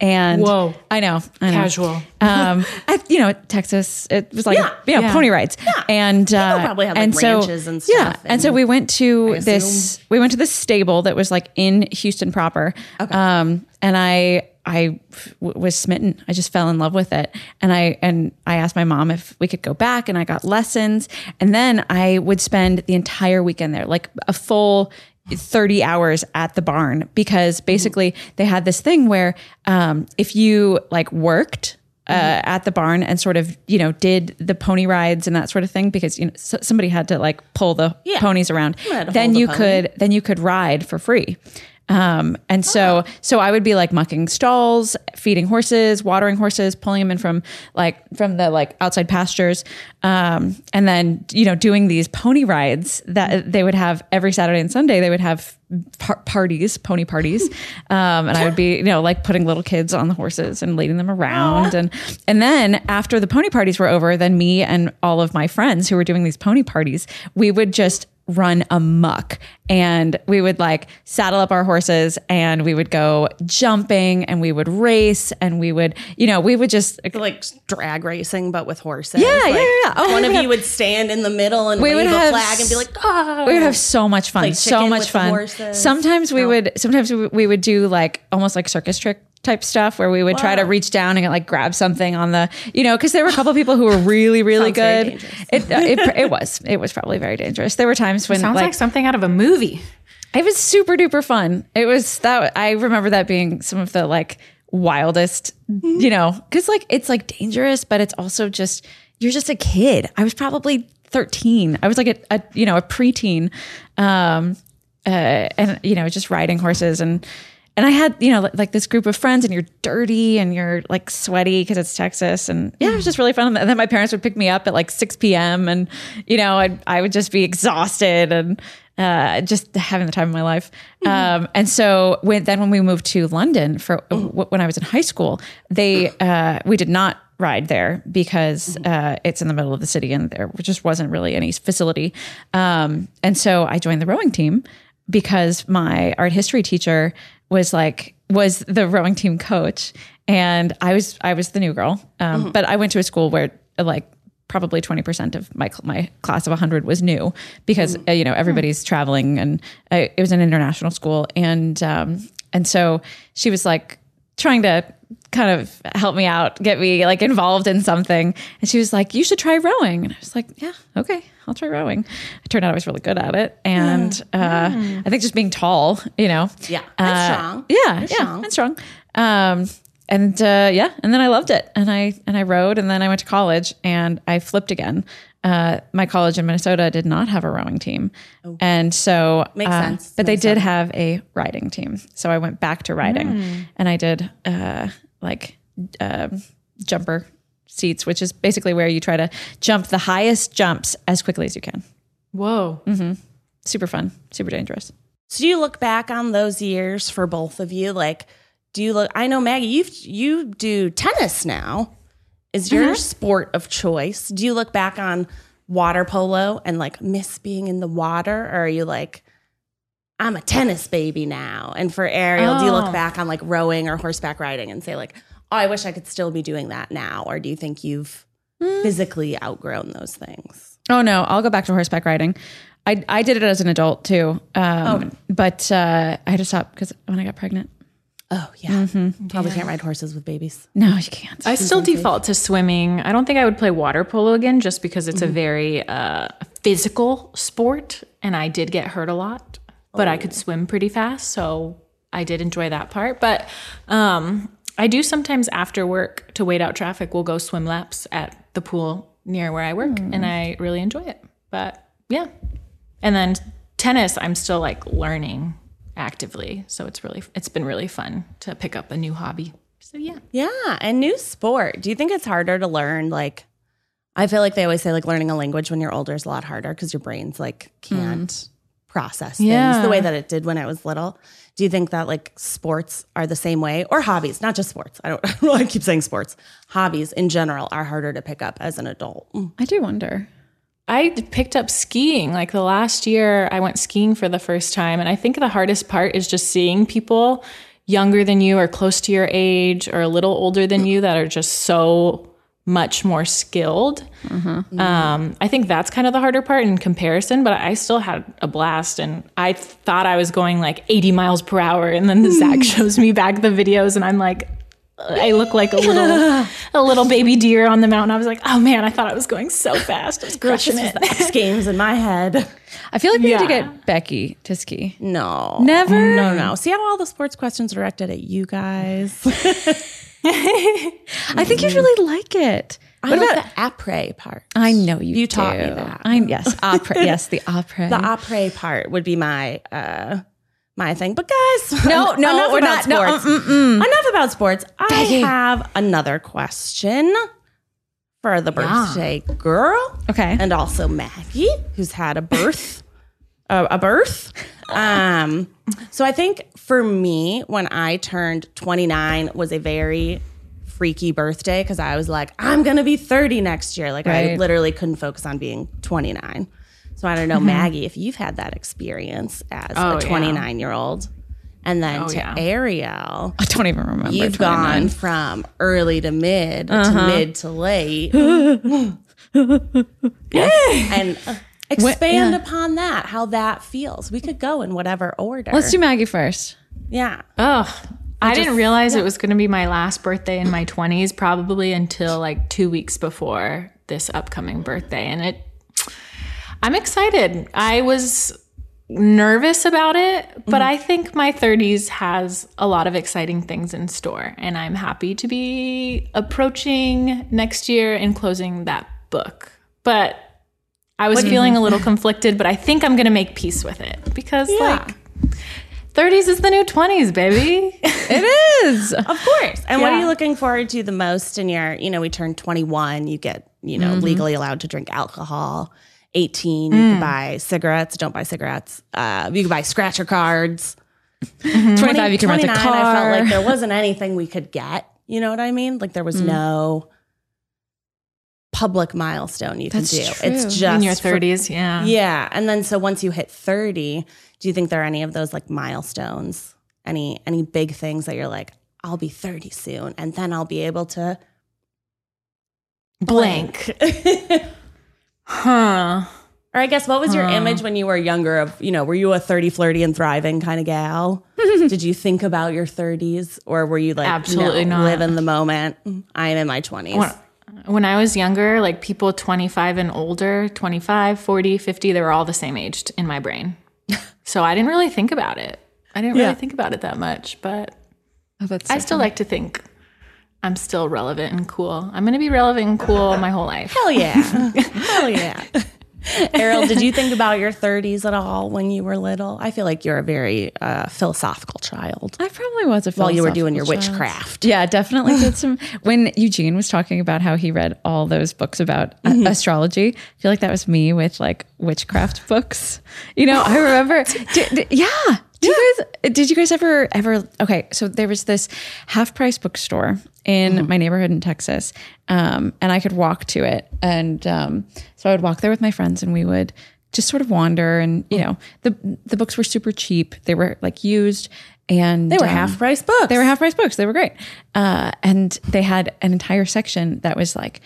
Speaker 3: And
Speaker 4: Whoa.
Speaker 3: I know, I know.
Speaker 4: Casual.
Speaker 3: Um, I, you know, Texas, it was like,
Speaker 2: Yeah.
Speaker 3: yeah,
Speaker 4: Yeah.
Speaker 3: pony rides. yeah. And, uh,
Speaker 2: probably had, like,
Speaker 3: and so,
Speaker 2: ranches and
Speaker 3: Yeah.
Speaker 2: stuff
Speaker 3: And, so we went to this, we went to this stable that was like in Houston proper. Okay. Um, and I, I w- was smitten. I just fell in love with it. And I, and I asked my mom if we could go back and I got lessons. And then I would spend the entire weekend there, like a full 30 hours at the barn because basically they had this thing where um, if you like worked uh, at the barn and sort of you know did the pony rides and that sort of thing because you know s- somebody had to like pull the
Speaker 2: Yeah.
Speaker 3: ponies around then you
Speaker 2: pony.
Speaker 3: could then you could ride for free um, and so so I would be like mucking stalls, feeding horses, watering horses, pulling them in from like from the like outside pastures, um, and then you know doing these pony rides that they would have every Saturday and Sunday. They would have par- parties, pony parties, um, and I would be you know like putting little kids on the horses and leading them around, and and then after the pony parties were over, then me and all of my friends who were doing these pony parties, we would just run amok and we would like saddle up our horses and we would go jumping and we would race and we would you know we would just
Speaker 2: like drag racing, but with horses.
Speaker 3: Yeah,
Speaker 2: Like,
Speaker 3: yeah, yeah. Oh,
Speaker 2: one of
Speaker 3: would
Speaker 2: you would stand in the middle and
Speaker 3: we
Speaker 2: wave
Speaker 3: would
Speaker 2: a
Speaker 3: have
Speaker 2: flag and be like, oh.
Speaker 3: we would have so much fun so much fun sometimes we would sometimes we, we would do like almost like circus trick type stuff where we would try to reach down and like grab something on the you know because there were a couple people who were really really good it, uh, it it was it was probably very dangerous there were times when
Speaker 4: Sounds like, something out of a movie.
Speaker 3: It was super duper fun. It was that I remember that being some of the like wildest, you know, because like it's like dangerous, but it's also just you're just a kid. I was probably 13. I was like a, a you know a preteen, um, uh, and you know just riding horses and. And I had, you know, like, like this group of friends, and you're dirty and you're like sweaty because it's Texas, and yeah, it was just really fun. And then my parents would pick me up at like 6 p.m. and you know, I'd, I would just be exhausted and uh, just having the time of my life. Um, and so when then when we moved to London for w- when I was in high school, they uh, we did not ride there because uh, it's in the middle of the city and there just wasn't really any facility. Um, and so I joined the rowing team because my art history teacher was like was the rowing team coach. And I was I was the new girl. Um, but I went to a school where like probably 20% of my cl- my class of 100 was new because uh, you know everybody's traveling and uh, it was an international school. And um and so she was like trying to kind of help me out, get me like involved in something. And she was like, "You should try rowing." And I was like, "Yeah, okay, I'll try rowing." It turned out I was really good at it, and uh, I think just being tall, you know,
Speaker 2: Yeah,
Speaker 3: uh,
Speaker 2: strong.
Speaker 3: Yeah,
Speaker 2: You're
Speaker 3: yeah,
Speaker 2: strong.
Speaker 3: and strong. Um, and uh, yeah, and then I loved it, and I and I rowed, and then I went to college, and I flipped again. Uh, my college in Minnesota did not have a rowing team, and so
Speaker 2: Oh. Makes
Speaker 3: uh,
Speaker 2: sense.
Speaker 3: But they did have a riding team, so I went back to riding,
Speaker 2: Hmm.
Speaker 3: and I did uh, like um jumper seats, which is basically where you try to jump the highest jumps as quickly as you can.
Speaker 4: Whoa.
Speaker 3: Super fun, super dangerous.
Speaker 2: So do you look back on those years for both of you? Like, do you look? I know Maggie, you you do tennis now. Is your sport of choice? Do you look back on water polo and like miss being in the water, or are you like, I'm a tennis baby now? And for Ariel, do you look
Speaker 4: Oh.
Speaker 2: back on like rowing or horseback riding and say like, oh, I wish I could still be doing that now, or do you think you've physically outgrown those things?
Speaker 3: Oh no, I'll go back to horseback riding. I I did it as an adult too, um, but uh, I had to stop because when I got pregnant.
Speaker 2: Oh yeah, probably can't ride horses with babies.
Speaker 3: No, you can't.
Speaker 4: I still default to swimming. I don't think I would play water polo again just because it's a very uh, physical sport and I did get hurt a lot, but I could swim pretty fast. So I did enjoy that part. But um, I do sometimes after work to wait out traffic, we'll go swim laps at the pool near where I work and I really enjoy it. But yeah. And then tennis, I'm still like learning actively. So it's really, it's been really fun to pick up a new hobby. So yeah.
Speaker 2: Yeah, and new sport. Do you think it's harder to learn? Like, I feel like they always say like learning a language when you're older is a lot harder because your brain's like can't process things
Speaker 4: Yeah.
Speaker 2: the way that it did when I was little. Do you think that like sports are the same way, or hobbies, not just sports? I don't. I, don't I keep saying sports. Hobbies in general are harder to pick up as an adult. Mm.
Speaker 3: I do wonder.
Speaker 4: I picked up skiing. Like the last year, I went skiing for the first time. And I think the hardest part is just seeing people younger than you or close to your age or a little older than you that are just so much more skilled. Um, I think that's kind of the harder part in comparison, but I still had a blast. And I thought I was going like 80 miles per hour. And then the Zach shows me back the videos, and I'm like, I look like a little a little baby deer on the mountain. I was like, oh man, I thought I was going so fast. I was crushing
Speaker 2: This is
Speaker 4: it.
Speaker 2: the X Games in my head.
Speaker 3: I feel like we need to get Becky to ski.
Speaker 2: No,
Speaker 3: Never?
Speaker 2: No, no. See how all the sports questions are directed at you guys.
Speaker 3: I think you'd really like it.
Speaker 2: what about the après part?
Speaker 3: I know you.
Speaker 2: You taught me that.
Speaker 3: I yes, opera. yes, the opera.
Speaker 2: The après part would be my uh my thing. But guys,
Speaker 3: No, no,
Speaker 2: enough
Speaker 3: we're
Speaker 2: about
Speaker 3: not- no,
Speaker 2: sports. enough about sports. I
Speaker 3: Becky.
Speaker 2: have another question for the birthday girl
Speaker 3: okay.
Speaker 2: and also Maggie, who's had a birth. uh, a birth. Um, so I think for me, when I turned 29, was a very freaky birthday because I was like, I'm gonna be 30 next year. Like I literally couldn't focus on being 29. So I don't know, Maggie, if you've had that experience as
Speaker 4: Oh,
Speaker 2: a
Speaker 4: yeah.
Speaker 2: 29 year old, and then
Speaker 4: Oh,
Speaker 2: to
Speaker 4: yeah.
Speaker 2: Ariel,
Speaker 3: I don't even remember.
Speaker 2: you've
Speaker 3: 29.
Speaker 2: gone from early to mid to mid to late. and uh, expand
Speaker 3: yeah.
Speaker 2: upon that, how that feels. We could go in whatever order.
Speaker 3: Let's do Maggie first.
Speaker 2: yeah.
Speaker 4: Oh, I didn't realize it was going to be my last birthday in my 20s, probably until like two weeks before this upcoming birthday. And it, I'm excited. I was nervous about it, but mm-hmm. I think my 30s has a lot of exciting things in store. And I'm happy to be approaching next year and closing that book. But I was feeling a little conflicted, but I think I'm going to make peace with it because, like, 30s is the new 20s, baby.
Speaker 3: It is.
Speaker 2: Of course. And what are you looking forward to the most in your, you know, we turn 21, you get, you know, mm-hmm. legally allowed to drink alcohol. 18, you can mm. buy cigarettes. Don't buy cigarettes. Uh, you can buy scratcher cards. Mm-hmm.
Speaker 3: 25, you can rent a
Speaker 2: 29,
Speaker 3: car.
Speaker 2: I felt like there wasn't anything we could get. You know what I mean? Like there was mm. no public milestone you can
Speaker 3: That's
Speaker 2: do.
Speaker 3: true.
Speaker 2: It's just
Speaker 4: in your
Speaker 2: for-
Speaker 4: 30s, yeah.
Speaker 2: yeah. And then so once you hit 30, do you think there are any of those like milestones? Any any big things that you're like, I'll be 30 soon and then I'll be able to
Speaker 4: Blank. Huh.
Speaker 2: Or I guess what was your image when you were younger of, you know, were you a 30 flirty and thriving kind of gal? Did you think about your 30s or were you like,
Speaker 4: Absolutely
Speaker 2: no,
Speaker 4: not.
Speaker 2: live in the moment? I am in my 20s.
Speaker 4: When, I was younger, like people 25 and older, 25, 40, 50, they were all the same age in my brain. So I didn't really think about it. I didn't
Speaker 2: Yeah.
Speaker 4: really think about it that much, but
Speaker 3: Oh, that's
Speaker 4: I still like to think I'm still relevant and cool. I'm going to be relevant and cool my whole life.
Speaker 2: Hell yeah. Hell yeah. Ariel, did you think about your 30s at all when you were little? I feel like you're a very uh, philosophical child.
Speaker 3: I probably was a
Speaker 2: While you were doing your
Speaker 3: child.
Speaker 2: witchcraft.
Speaker 3: Yeah, definitely did some. When Eugene was talking about how he read all those books about uh,
Speaker 2: Mm-hmm.
Speaker 3: astrology, I feel like that was me with like witchcraft books. You know, I remember. d- d- yeah. Do you guys? Did you guys ever ever? Okay, so there was this half price bookstore in
Speaker 2: Mm-hmm.
Speaker 3: my neighborhood in Texas, um, and I could walk to it, and um, so I would walk there with my friends, and we would just sort of wander, and you know, the the books were super cheap. They were like used, and
Speaker 2: They were
Speaker 3: um,
Speaker 2: half price books.
Speaker 3: they were half price books. They were great. Uh, and they had an entire section that was like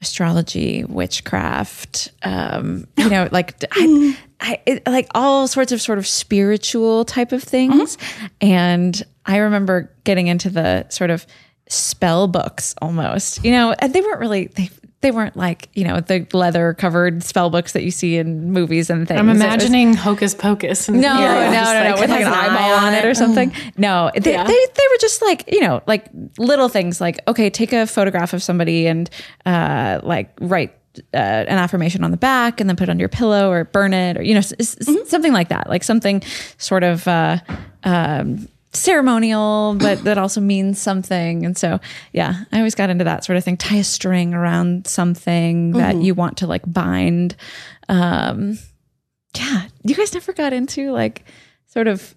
Speaker 3: astrology, witchcraft, um, you know, like I, I, it, like all sorts of sort of spiritual type of things. And I remember getting into the sort of spell books almost, you know, and they weren't really, they, they weren't like, you know, the leather covered spell books that you see in movies and things.
Speaker 4: I'm
Speaker 3: It was-
Speaker 4: imagining Hocus Pocus. And
Speaker 3: no, no, no, no,
Speaker 4: like-
Speaker 3: with like an eyeball on it or something. No, they,
Speaker 4: Yeah.
Speaker 3: they they were just like you know like little things like okay, take a photograph of somebody and uh, like write. Uh, an affirmation on the back and then put it under your pillow or burn it or you know s- s- something like that like something sort of uh, um, ceremonial but that also means something. And so yeah i always got into that sort of thing. Tie a string around something that you want to like bind. Um yeah you guys never got into like sort of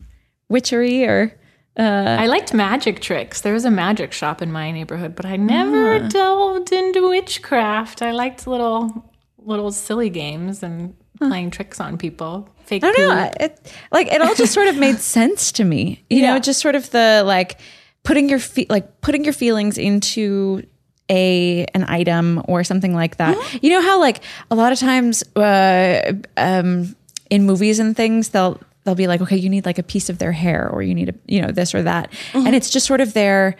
Speaker 3: witchery or Uh,
Speaker 4: I liked magic tricks. There was a magic shop in my neighborhood, but I never delved into witchcraft. I liked little little silly games and playing tricks on people. Fake
Speaker 3: I don't know. It, like it all just sort of made sense to me. You know, just sort of the like putting your feet like putting your feelings into a an item or something like that. You know how like a lot of times uh, um, in movies and things they'll they'll be like, okay, you need like a piece of their hair or you need a you know this or that, and it's just sort of their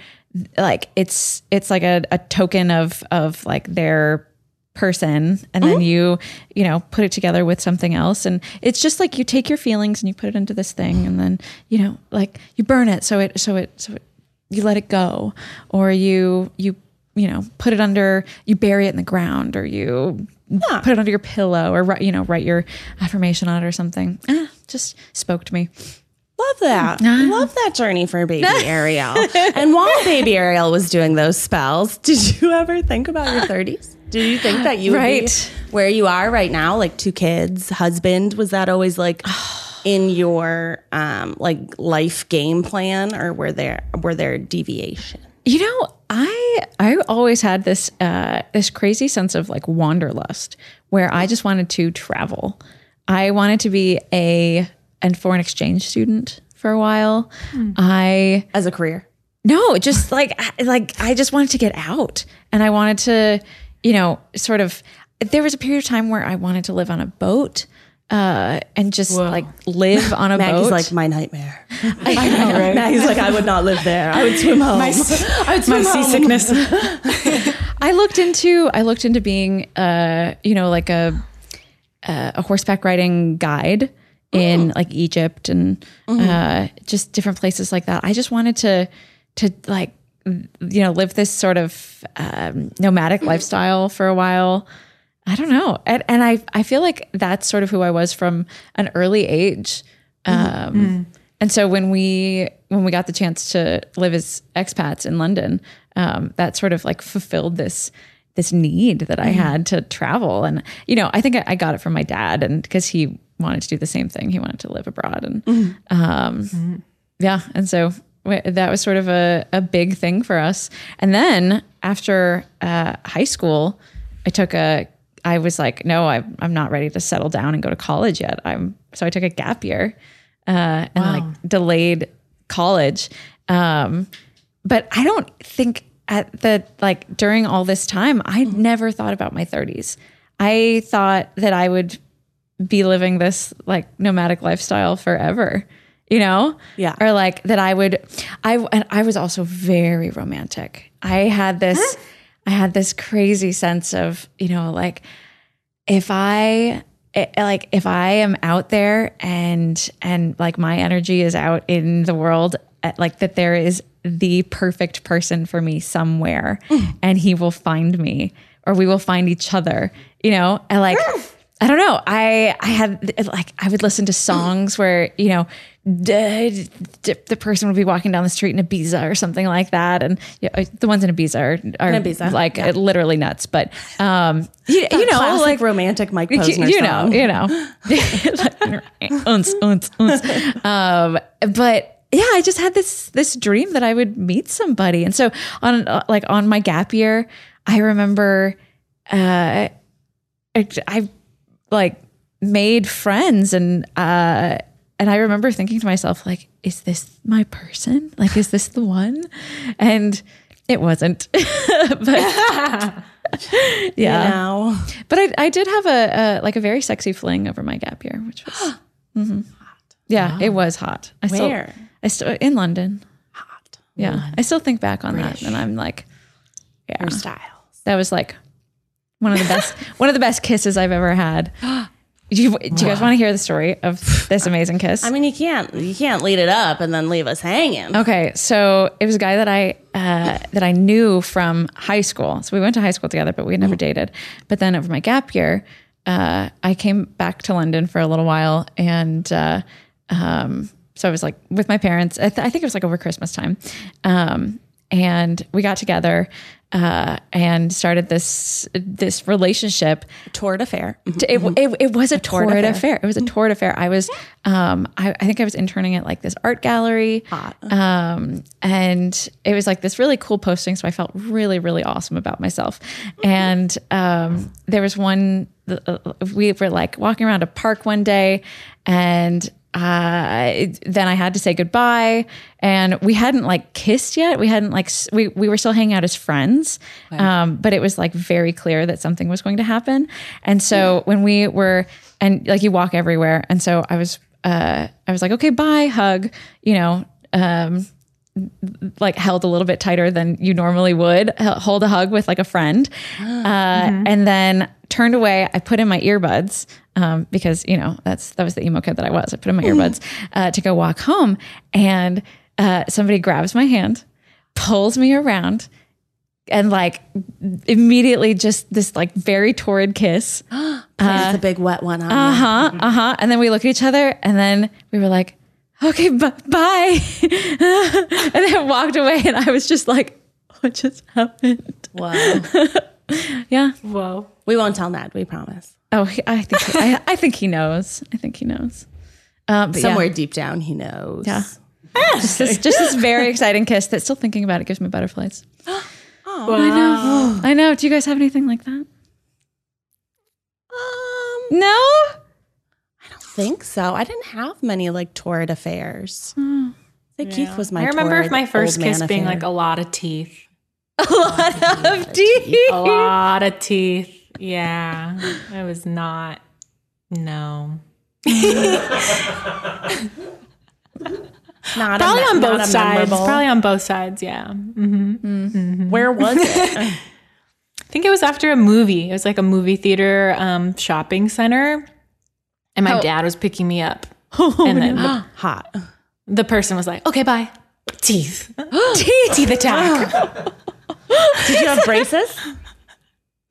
Speaker 3: like it's it's like a, a token of of like their person and then you you know put it together with something else. And it's just like you take your feelings and you put it into this thing and then you know like you burn it so it so it so it, you let it go. Or you you you know put it under you bury it in the ground or you put it under your pillow or you know write your affirmation on it or something. Ah, just spoke to me.
Speaker 2: Love that. Love that journey for baby Ariel. and while baby Ariel was doing those spells, did you ever think about your 30s? Did you think that you
Speaker 3: Right.
Speaker 2: where you are right now, like two kids, husband? Was that always like in your um like life game plan or were there were there deviation?
Speaker 3: You know, I I always had this uh, this crazy sense of like wanderlust, where I just wanted to travel. I wanted to be a an foreign exchange student for a while. I
Speaker 2: As a career?
Speaker 3: no, just like like I just wanted to get out, and I wanted to, you know, sort of. There was a period of time where I wanted to live on a boat. Uh, and just like live on a boat.
Speaker 2: Maggie's
Speaker 3: boat.
Speaker 2: like my nightmare. I know, right? Maggie's like I would not live there. I would swim home. I would swim
Speaker 4: My
Speaker 2: home.
Speaker 4: seasickness.
Speaker 3: I looked into I looked into being uh you know like a uh, a horseback riding guide in like Egypt and uh just different places like that. I just wanted to to like you know live this sort of um, nomadic lifestyle for a while. I don't know. And, and I I feel like that's sort of who I was from an early age. Um and so when we when we got the chance to live as expats in London, um, that sort of like fulfilled this this need that I had to travel. And you know, I think I, I got it from my dad, and because he wanted to do the same thing, he wanted to live abroad, and um, yeah, and so that was sort of a a big thing for us. And then after uh, high school, I took a I was like, no, I, I'm not ready to settle down and go to college yet. I'm so I took a gap year uh, and like delayed college. Um, but I don't think at the like during all this time, I never thought about my 30s. I thought that I would be living this like nomadic lifestyle forever. You know?
Speaker 2: Yeah.
Speaker 3: Or like that I would I and I was also very romantic. I had this I had this crazy sense of, you know, like if I it, like if I am out there and and like my energy is out in the world uh, like that there is the perfect person for me somewhere and he will find me or we will find each other you know and like I don't know I I had like I would listen to songs where you know d- d- the person would be walking down the street in Ibiza or something like that and you know, the ones in Ibiza are, are
Speaker 2: In Ibiza,
Speaker 3: like
Speaker 2: yeah.
Speaker 3: literally nuts but um you, you know like
Speaker 2: romantic Mike
Speaker 3: you,
Speaker 2: Posner
Speaker 3: you know,
Speaker 2: song.
Speaker 3: you know, unce, unce, unce. Um, but yeah, I just had this this dream that I would meet somebody, and so on uh, like on my gap year, I remember, uh, I, I like made friends, and uh, and I remember thinking to myself, like, is this my person? Like, is this the one? And it wasn't, but. Yeah,
Speaker 2: You know?
Speaker 3: but I, I did have a, a like a very sexy fling over my gap year, which was Mhm. yeah, it was hot. I still, I still in London.
Speaker 2: Hot.
Speaker 3: Yeah, I still think back on that, and I'm like, yeah,
Speaker 2: Your styles.
Speaker 3: that was like one of the best one of the best kisses I've ever had. Do you, do you guys want to hear the story of this amazing kiss?
Speaker 2: I mean, you can't you can't lead it up and then leave us hanging.
Speaker 3: Okay, so it was a guy that I uh, that I knew from high school. So we went to high school together, but we had never dated. But then over my gap year, uh, I came back to London for a little while, and uh, um, so I was like with my parents. I, th- I think it was like over Christmas time, um, and we got together uh, and started this this relationship
Speaker 2: Toured affair.
Speaker 3: it, it, it was a, torrid
Speaker 2: torrid
Speaker 3: affair.
Speaker 2: affair.
Speaker 3: It was a torrid affair. I was, um, I, I think I was interning at like this art gallery. Um, and it was like this really cool posting. So I felt really, really awesome about myself. And, um, there was one, uh, we were like walking around a park one day and, uh, then I had to say goodbye and we hadn't like kissed yet. We hadn't like, we, we were still hanging out as friends. Um, but it was like very clear that something was going to happen. And so when we were, and like you walk everywhere. And so I was, uh, I was like, okay, bye, hug, you know, um, like held a little bit tighter than you normally would hold a hug with like a friend. Uh, and then turned away. I put in my earbuds um, because you know that's that was the emo kid that i was. I put in my earbuds uh, to go walk home. And uh, somebody grabs my hand pulls me around and like immediately just this like very torrid kiss.
Speaker 2: Plays the big wet one on.
Speaker 3: uh huh, uh huh. And then we look at each other, and then we were like, "Okay, b- bye," and then walked away. And I was just like, "What just happened?"
Speaker 2: Wow.
Speaker 3: Yeah.
Speaker 4: Whoa.
Speaker 2: we won't tell Ned. We promise.
Speaker 3: Oh, he, I think I, I think he knows. I think he knows. Um, but
Speaker 2: Somewhere
Speaker 3: yeah,
Speaker 2: deep down, he knows.
Speaker 3: Yeah. just this, just this very exciting kiss that still thinking about it gives me butterflies.
Speaker 4: Wow.
Speaker 3: I know. I know. Do you guys have anything like that?
Speaker 2: Um,
Speaker 3: No.
Speaker 2: Think so. I didn't have many like torrid affairs. I think Keith was my.
Speaker 4: I remember my first kiss being
Speaker 2: affair.
Speaker 4: like a lot of teeth.
Speaker 3: A lot of teeth.
Speaker 4: A lot of teeth. Yeah. I was not. No.
Speaker 2: not
Speaker 4: Probably
Speaker 2: a,
Speaker 4: on both
Speaker 2: a
Speaker 4: sides.
Speaker 2: memorable-
Speaker 4: Probably on both sides. Yeah. hmm
Speaker 2: Where was it?
Speaker 4: I think it was after a movie. It was like a movie theater um, shopping center. And my
Speaker 3: Oh.
Speaker 4: dad was picking me up. and then the,
Speaker 2: Hot.
Speaker 4: the person was like, okay, bye. Teeth. teeth. Teeth attack.
Speaker 2: Did you have braces?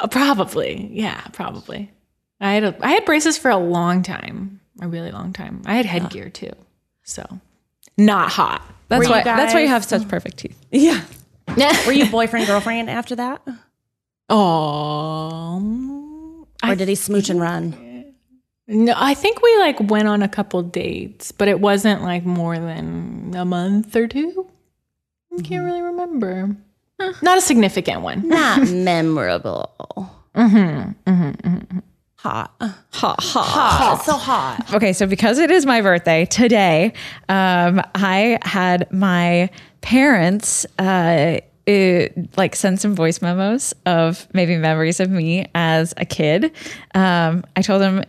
Speaker 4: Uh, probably. Yeah, probably. I had a, I had braces for a long time. A really long time. I had headgear too. So not hot.
Speaker 3: That's
Speaker 2: Were
Speaker 3: why. That's why you have such perfect teeth.
Speaker 2: Yeah. Were you boyfriend girlfriend after that,
Speaker 4: Oh.
Speaker 2: or did he smooch and run?
Speaker 4: No, I think we like went on a couple dates, but it wasn't like more than a month or two. I can't really remember. Not a significant one.
Speaker 2: Not memorable.
Speaker 4: Mm-hmm.
Speaker 2: Hot.
Speaker 3: Ha ha.
Speaker 2: Hot. It's so hot.
Speaker 3: Okay, so because it is my birthday today, um, I had my parents uh, uh, like send some voice memos of maybe memories of me as a kid. Um, I told them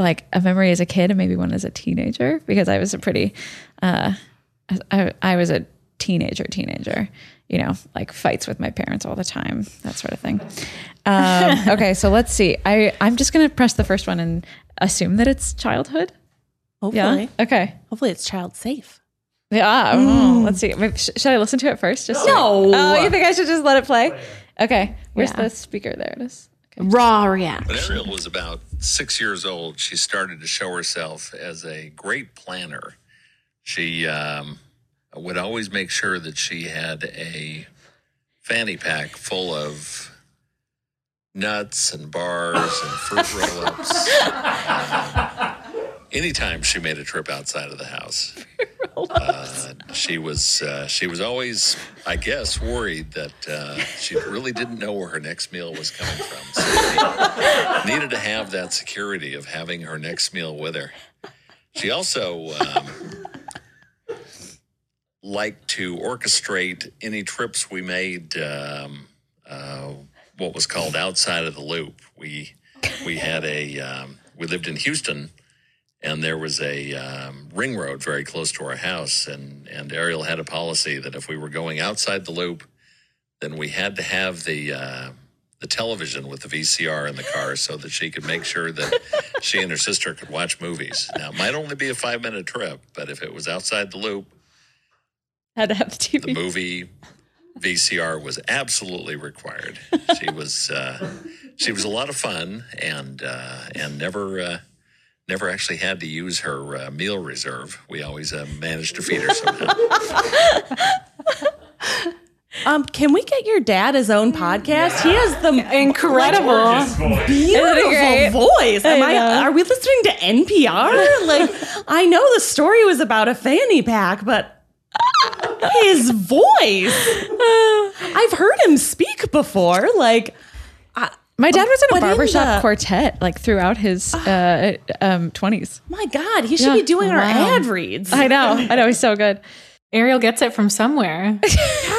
Speaker 3: like a memory as a kid and maybe one as a teenager because I was a pretty, uh, I, I was a teenager, teenager, you know, like fights with my parents all the time, that sort of thing. Um, okay, so let's see. I I'm just gonna press the first one and assume that it's childhood.
Speaker 2: Hopefully.
Speaker 3: Yeah. Okay.
Speaker 2: Hopefully it's child safe.
Speaker 3: Yeah. oh, let's see. Maybe- sh- should I listen to it first? Just to-
Speaker 2: No.
Speaker 3: Oh, you think I should just let it play? Okay. Where's
Speaker 4: Yeah.
Speaker 3: the speaker? There it is. Okay.
Speaker 4: Raw reaction.
Speaker 1: When Ariel was about six years old, she started to show herself as a great planner. She um, would always make sure that she had a fanny pack full of nuts and bars and fruit roll ups. Anytime she made a trip outside of the house, uh, she was uh, she was always, I guess, worried that uh, she really didn't know where her next meal was coming from. So she needed to have that security of having her next meal with her. She also um, liked to orchestrate any trips we made. Um, uh, what was called outside of the loop. We we had a um, we lived in Houston, and there was a um, ring road very close to our house, and and Ariel had a policy that if we were going outside the loop, then we had to have the uh, the television with the VCR in the car so that she could make sure that she and her sister could watch movies. Now, it might only be a five minute trip, but if it was outside the loop,
Speaker 3: Had to have the TV.
Speaker 1: the movie VCR was absolutely required. She was uh, she was a lot of fun and uh, and never. Never actually had to use her uh, meal reserve. We always uh, managed to feed her somehow.
Speaker 2: Um, can we get your dad his own podcast? He has the
Speaker 4: Incredible.
Speaker 2: beautiful
Speaker 3: great?
Speaker 2: voice. Am I,
Speaker 3: know.
Speaker 2: are we listening to NPR? Like, I know the story was about a fanny pack, but his voice. I've heard him speak before. Like,
Speaker 3: My dad was in a
Speaker 2: But in
Speaker 3: barbershop
Speaker 2: the-
Speaker 3: quartet like throughout his uh, um, 20s.
Speaker 2: my God, he should
Speaker 3: Yeah.
Speaker 2: be doing our
Speaker 3: Wow.
Speaker 2: ad reads.
Speaker 3: I know. I know. He's so good.
Speaker 4: Ariel gets it from somewhere.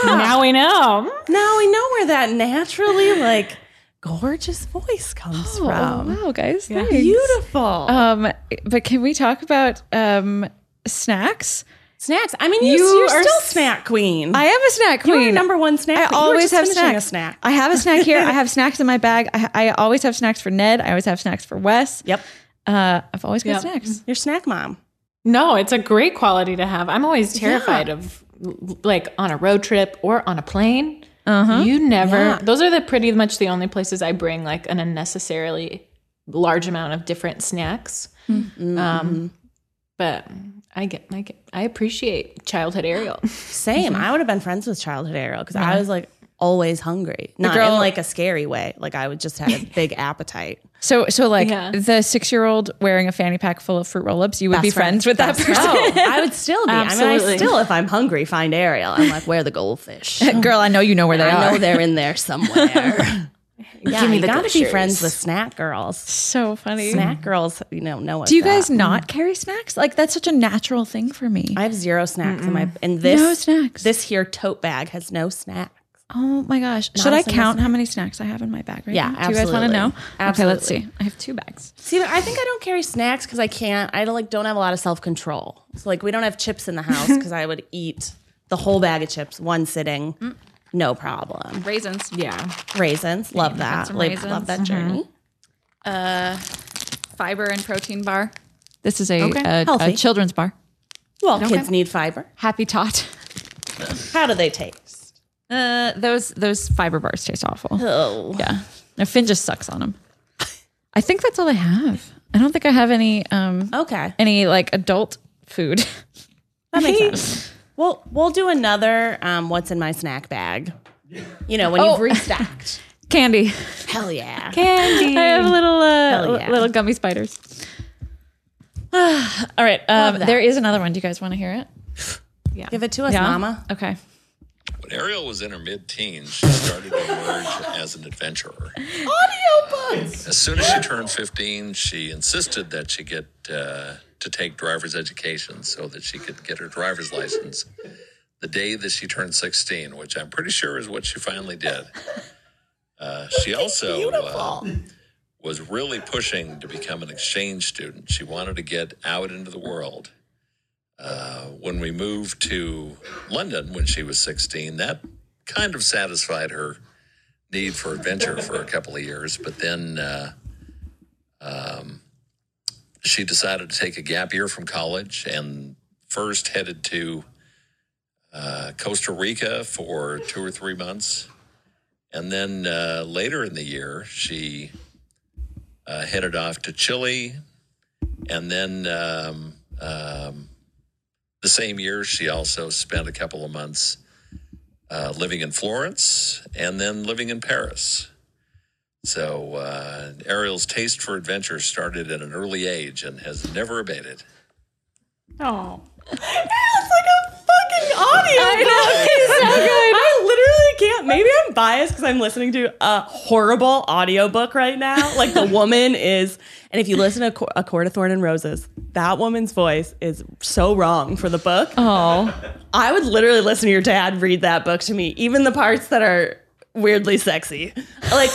Speaker 4: Now we know.
Speaker 2: Now we know where that naturally, like, gorgeous voice comes
Speaker 3: Oh,
Speaker 2: from.
Speaker 3: wow, guys. Thanks.
Speaker 2: Beautiful.
Speaker 3: Um, but can we talk about um, snacks?
Speaker 2: Snacks. I mean, you,
Speaker 3: You
Speaker 2: you are
Speaker 3: are
Speaker 2: still
Speaker 3: s-
Speaker 2: snack queen.
Speaker 3: I am a snack
Speaker 2: You're
Speaker 3: queen.
Speaker 2: number one snack.
Speaker 3: I
Speaker 2: queen.
Speaker 3: Always
Speaker 2: just
Speaker 3: have
Speaker 2: finishing
Speaker 3: snacks.
Speaker 2: a snack.
Speaker 3: I have a snack here. I have snacks in my bag. I, I always have snacks for Ned. I always have snacks for Wes.
Speaker 2: Yep.
Speaker 3: Uh, I've always got
Speaker 4: Yep.
Speaker 3: snacks.
Speaker 2: Your snack mom.
Speaker 4: No, it's a great quality to have. I'm always terrified of like on a road trip or on a plane. Uh-huh. You never.
Speaker 2: Yeah.
Speaker 4: Those are the pretty much the only places I bring like an unnecessarily large amount of different snacks. Um, but I get, I get, I appreciate childhood Ariel.
Speaker 2: Same. I would have been friends with childhood Ariel because I was like always hungry, not
Speaker 3: girl-
Speaker 2: in like a scary way. Like I would just have a big appetite.
Speaker 3: So, so like
Speaker 4: Yeah.
Speaker 3: the six-year-old wearing a fanny pack full of fruit roll-ups, you would be
Speaker 2: friend.
Speaker 3: friends with that person.
Speaker 2: Oh, I would still be. I mean,
Speaker 4: Absolutely.
Speaker 2: I still, if I'm hungry, find Ariel. I'm like, where are the goldfish?
Speaker 3: Girl, I know you know where they are,
Speaker 2: I
Speaker 3: are.
Speaker 2: know they're in there somewhere. Yeah,
Speaker 4: me
Speaker 2: you
Speaker 4: the
Speaker 2: gotta be
Speaker 4: Gushers.
Speaker 2: friends with snack girls.
Speaker 3: so funny.
Speaker 2: Snack girls, you know, know.
Speaker 3: Do you guys not carry snacks? Like that's such a natural thing for me.
Speaker 2: I have zero snacks in my. And this
Speaker 3: No snacks.
Speaker 2: This here tote bag has no snacks.
Speaker 3: Oh my gosh. Should
Speaker 2: a
Speaker 3: I
Speaker 2: single
Speaker 3: count how many snacks I have in my bag right now?
Speaker 2: Yeah,
Speaker 3: now? Do you guys want to
Speaker 2: absolutely.
Speaker 3: know? Okay, let's
Speaker 2: Absolutely.
Speaker 3: see. I have two bags.
Speaker 2: See, but I think I don't carry snacks because I can't. I like don't have a lot of self control. So like we don't have chips in the house because I would eat the whole bag of chips one sitting, mm. No problem.
Speaker 3: Raisins.
Speaker 4: yeah.
Speaker 2: Raisins, love that.
Speaker 3: some
Speaker 2: Like,
Speaker 3: raisins.
Speaker 2: love that journey.
Speaker 3: Uh, Fiber and protein bar. This is a,
Speaker 4: Okay.
Speaker 3: a, a
Speaker 2: Healthy.
Speaker 3: children's bar.
Speaker 2: Well, kids need fiber.
Speaker 3: Happy Tot.
Speaker 2: How do they taste?
Speaker 3: Uh, those those fiber bars taste awful.
Speaker 2: Oh,
Speaker 3: Yeah. No, Finn just sucks on them. I think that's all I have. I don't think I have any um
Speaker 2: okay,
Speaker 3: any like adult food.
Speaker 2: that makes sense. We'll we'll do another. Um, what's in my snack bag? You know when
Speaker 3: Oh.
Speaker 2: you've restocked.
Speaker 3: Candy.
Speaker 2: Hell yeah.
Speaker 4: Candy.
Speaker 3: I have little uh,
Speaker 2: yeah.
Speaker 3: little gummy spiders. all right. Um,
Speaker 2: that.
Speaker 3: there is another one. Do you guys want to hear it? Yeah.
Speaker 2: Give it to us, Mama.
Speaker 3: Okay.
Speaker 1: When Ariel was in her mid teens, she started to emerge as an adventurer.
Speaker 2: Audiobooks.
Speaker 1: As soon as she turned 15, she insisted that she get uh, to take driver's education so that she could get her driver's license the day that she turned 16, which I'm pretty sure is what she finally did. Uh, she also uh, was really pushing to become an exchange student. She wanted to get out into the world. Uh, when we moved to London when she was 16, that kind of satisfied her need for adventure for a couple of years. But then uh, um, she decided to take a gap year from college and first headed to uh, Costa Rica for two or three months. And then uh, later in the year, she uh, headed off to Chile. And then um, um, the same year, she also spent a couple of months uh, living in Florence and then living in Paris. So uh, Ariel's taste for adventure started at an early age and has never abated.
Speaker 4: Oh.
Speaker 2: It's like a fucking audio. I know. It's so good. I literally can't. Maybe I'm biased because I'm listening to a horrible audiobook right now. Like the woman is, and if you listen to A Court of Thorn and Roses, that woman's voice is so wrong for the book.
Speaker 3: Oh,
Speaker 2: I would literally listen to your dad read that book to me, even the parts that are weirdly sexy. Like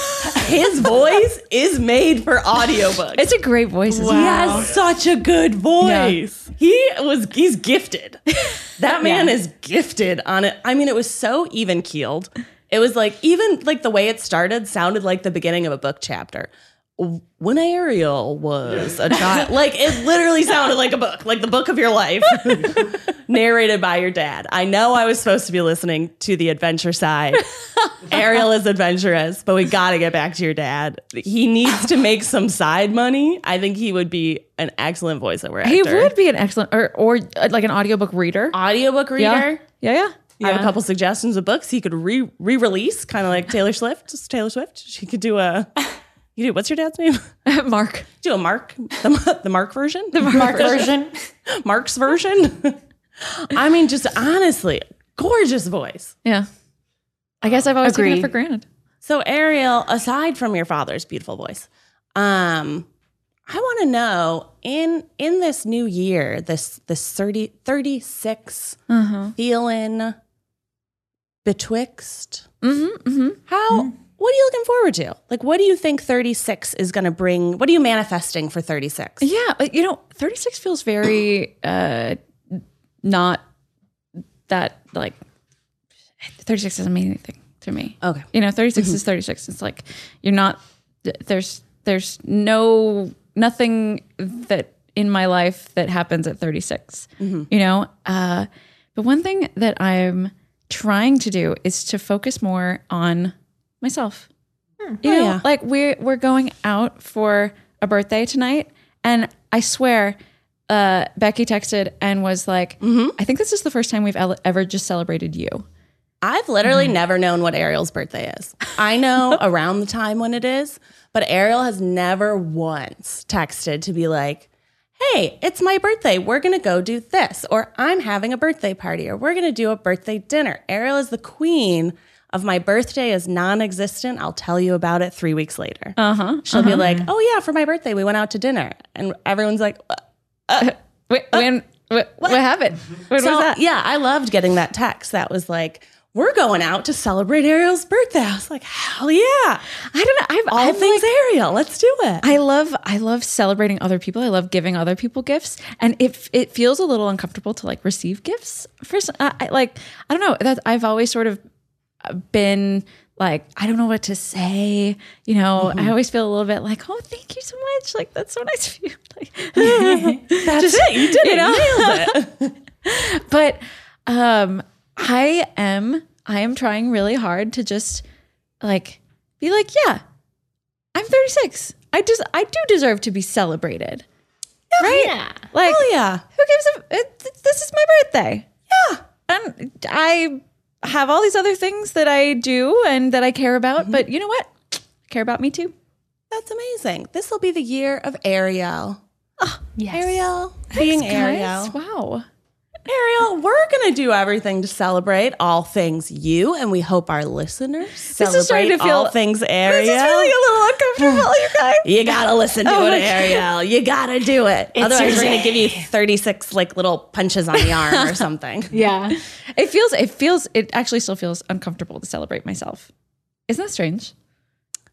Speaker 2: his voice is made for audiobooks.
Speaker 3: it's a great voice. Isn't
Speaker 2: He has such a good voice. He was he's gifted. That man is gifted on it. I mean, it was so even keeled. It was like even like the way it started sounded like the beginning of a book chapter. When Ariel was a child, like it literally sounded like a book, like the book of your life, narrated by your dad. I know I was supposed to be listening to the adventure side. Ariel is adventurous, but we got to get back to your dad. He needs to make some side money. I think he would be an excellent voiceover actor.
Speaker 3: He would be an excellent, or or uh, like an audiobook reader.
Speaker 2: audiobook reader.
Speaker 3: Yeah, yeah, yeah.
Speaker 2: I have a couple suggestions of books he could re re release, kind of like Taylor Swift. Taylor Swift. She could do a. You do what's your dad's name?
Speaker 3: Mark.
Speaker 2: Do a Mark, the, the Mark version, the
Speaker 4: Mark version.
Speaker 2: Mark's version. I mean, just honestly, gorgeous voice.
Speaker 3: Yeah. I guess I've always taken
Speaker 4: Agreed.
Speaker 3: it for granted.
Speaker 2: So Ariel, aside from your father's beautiful voice, um, I want to know in in this new year, this this 30, 36 feeling betwixt.
Speaker 3: Mm-hmm, mm-hmm.
Speaker 2: How what are you looking forward to? Like what do you think 36 is going to bring? What are you manifesting for 36?
Speaker 3: Yeah, but you know, 36 feels very uh not that like 36 doesn't mean anything to me.
Speaker 2: Okay.
Speaker 3: You know, 36 is 36. It's like you're not there's there's no nothing that in my life that happens at 36. You know, uh but one thing that I'm trying to do is to focus more on myself. Hmm. You oh, know,
Speaker 2: yeah.
Speaker 3: like we're we're going out for a birthday tonight, and I swear, uh, Becky texted and was like, mm-hmm. "I think this is the first time we've ever just celebrated you."
Speaker 2: I've literally mm-hmm. never known what Ariel's birthday is. I know around the time when it is, but Ariel has never once texted to be like, hey, it's my birthday. We're going to go do this. Or I'm having a birthday party. Or we're going to do a birthday dinner. Ariel is the queen of my birthday is non existent. I'll tell you about it three weeks later.
Speaker 3: Uh huh.
Speaker 2: She'll be like, oh, yeah, for my birthday, we went out to dinner. And everyone's like, "Uh,
Speaker 3: Wait, when what, what happened? When
Speaker 2: so,
Speaker 3: was that?
Speaker 2: Yeah, I loved getting that text. That was like, we're going out to celebrate Ariel's birthday. I was like, hell yeah.
Speaker 3: I don't know. I've,
Speaker 2: All
Speaker 3: I've
Speaker 2: things
Speaker 3: like-
Speaker 2: Ariel. Let's do it.
Speaker 3: I love I love celebrating other people. I love giving other people gifts, and it it feels a little uncomfortable to like receive gifts. First, I, I like I don't know that I've always sort of been like I don't know what to say. You know, I always feel a little bit like, oh, thank you so much. Like that's so nice of you. Like,
Speaker 2: That's it. You did it.
Speaker 3: know?
Speaker 2: You nailed it.
Speaker 3: but um i am i am trying really hard to just like be like yeah i'm 36 i just i do deserve to be celebrated right
Speaker 4: Yeah.
Speaker 3: like
Speaker 2: Hell yeah.
Speaker 3: who gives a it, this is my birthday yeah and i have all these other things that i do and that i care about mm-hmm. but you know what I care about me too
Speaker 2: That's amazing. This will be the year of Ariel.
Speaker 4: Ah, yes.
Speaker 2: Ariel. being
Speaker 3: Guys,
Speaker 2: Ariel.
Speaker 3: wow
Speaker 2: Ariel, we're going to do everything to celebrate all things you, and we hope our listeners celebrate
Speaker 3: is starting to feel-
Speaker 2: all things Ariel.
Speaker 3: this is really a little uncomfortable you guys
Speaker 2: You gotta listen to
Speaker 3: Oh
Speaker 2: it, Ariel. You gotta do it. Otherwise, we're gonna give you 36 like little punches on the arm or something.
Speaker 4: Yeah.
Speaker 3: It feels it feels it actually still feels uncomfortable to celebrate myself. Isn't that strange?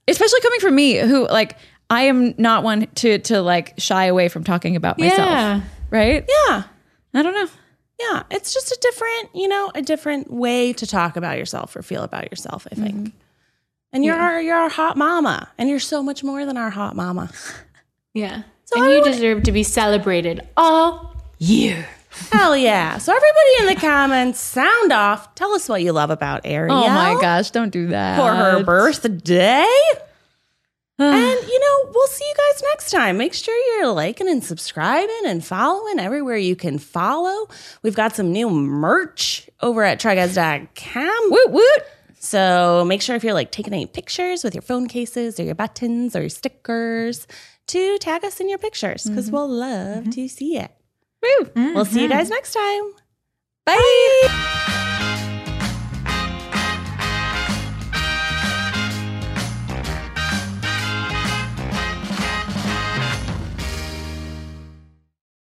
Speaker 3: Especially coming from me who like I am not one to to like shy away from talking about myself.
Speaker 4: Yeah.
Speaker 3: Right?
Speaker 2: Yeah.
Speaker 3: I don't know.
Speaker 2: Yeah. It's just a different, you know, a different way to talk about yourself or feel about yourself, I think. Mm-hmm. And you're our, you're our hot mama. And you're so much more than our hot mama.
Speaker 4: Yeah. and you deserve to be celebrated all year.
Speaker 2: Hell yeah. So everybody in the comments, sound off. Tell us what you love about Ariel.
Speaker 3: Oh my gosh, don't do that.
Speaker 2: For her birthday. And you know, we'll see you guys next time. Make sure you're liking and subscribing and following everywhere you can follow. We've got some new merch over at tryguys.com.
Speaker 3: Woot woot.
Speaker 2: So make sure if you're like taking any pictures with your phone cases or your buttons or your stickers to tag us in your pictures because mm-hmm. we'll love mm-hmm. to see it.
Speaker 3: Woo.
Speaker 2: We'll see you mm-hmm. guys next time.
Speaker 3: Bye.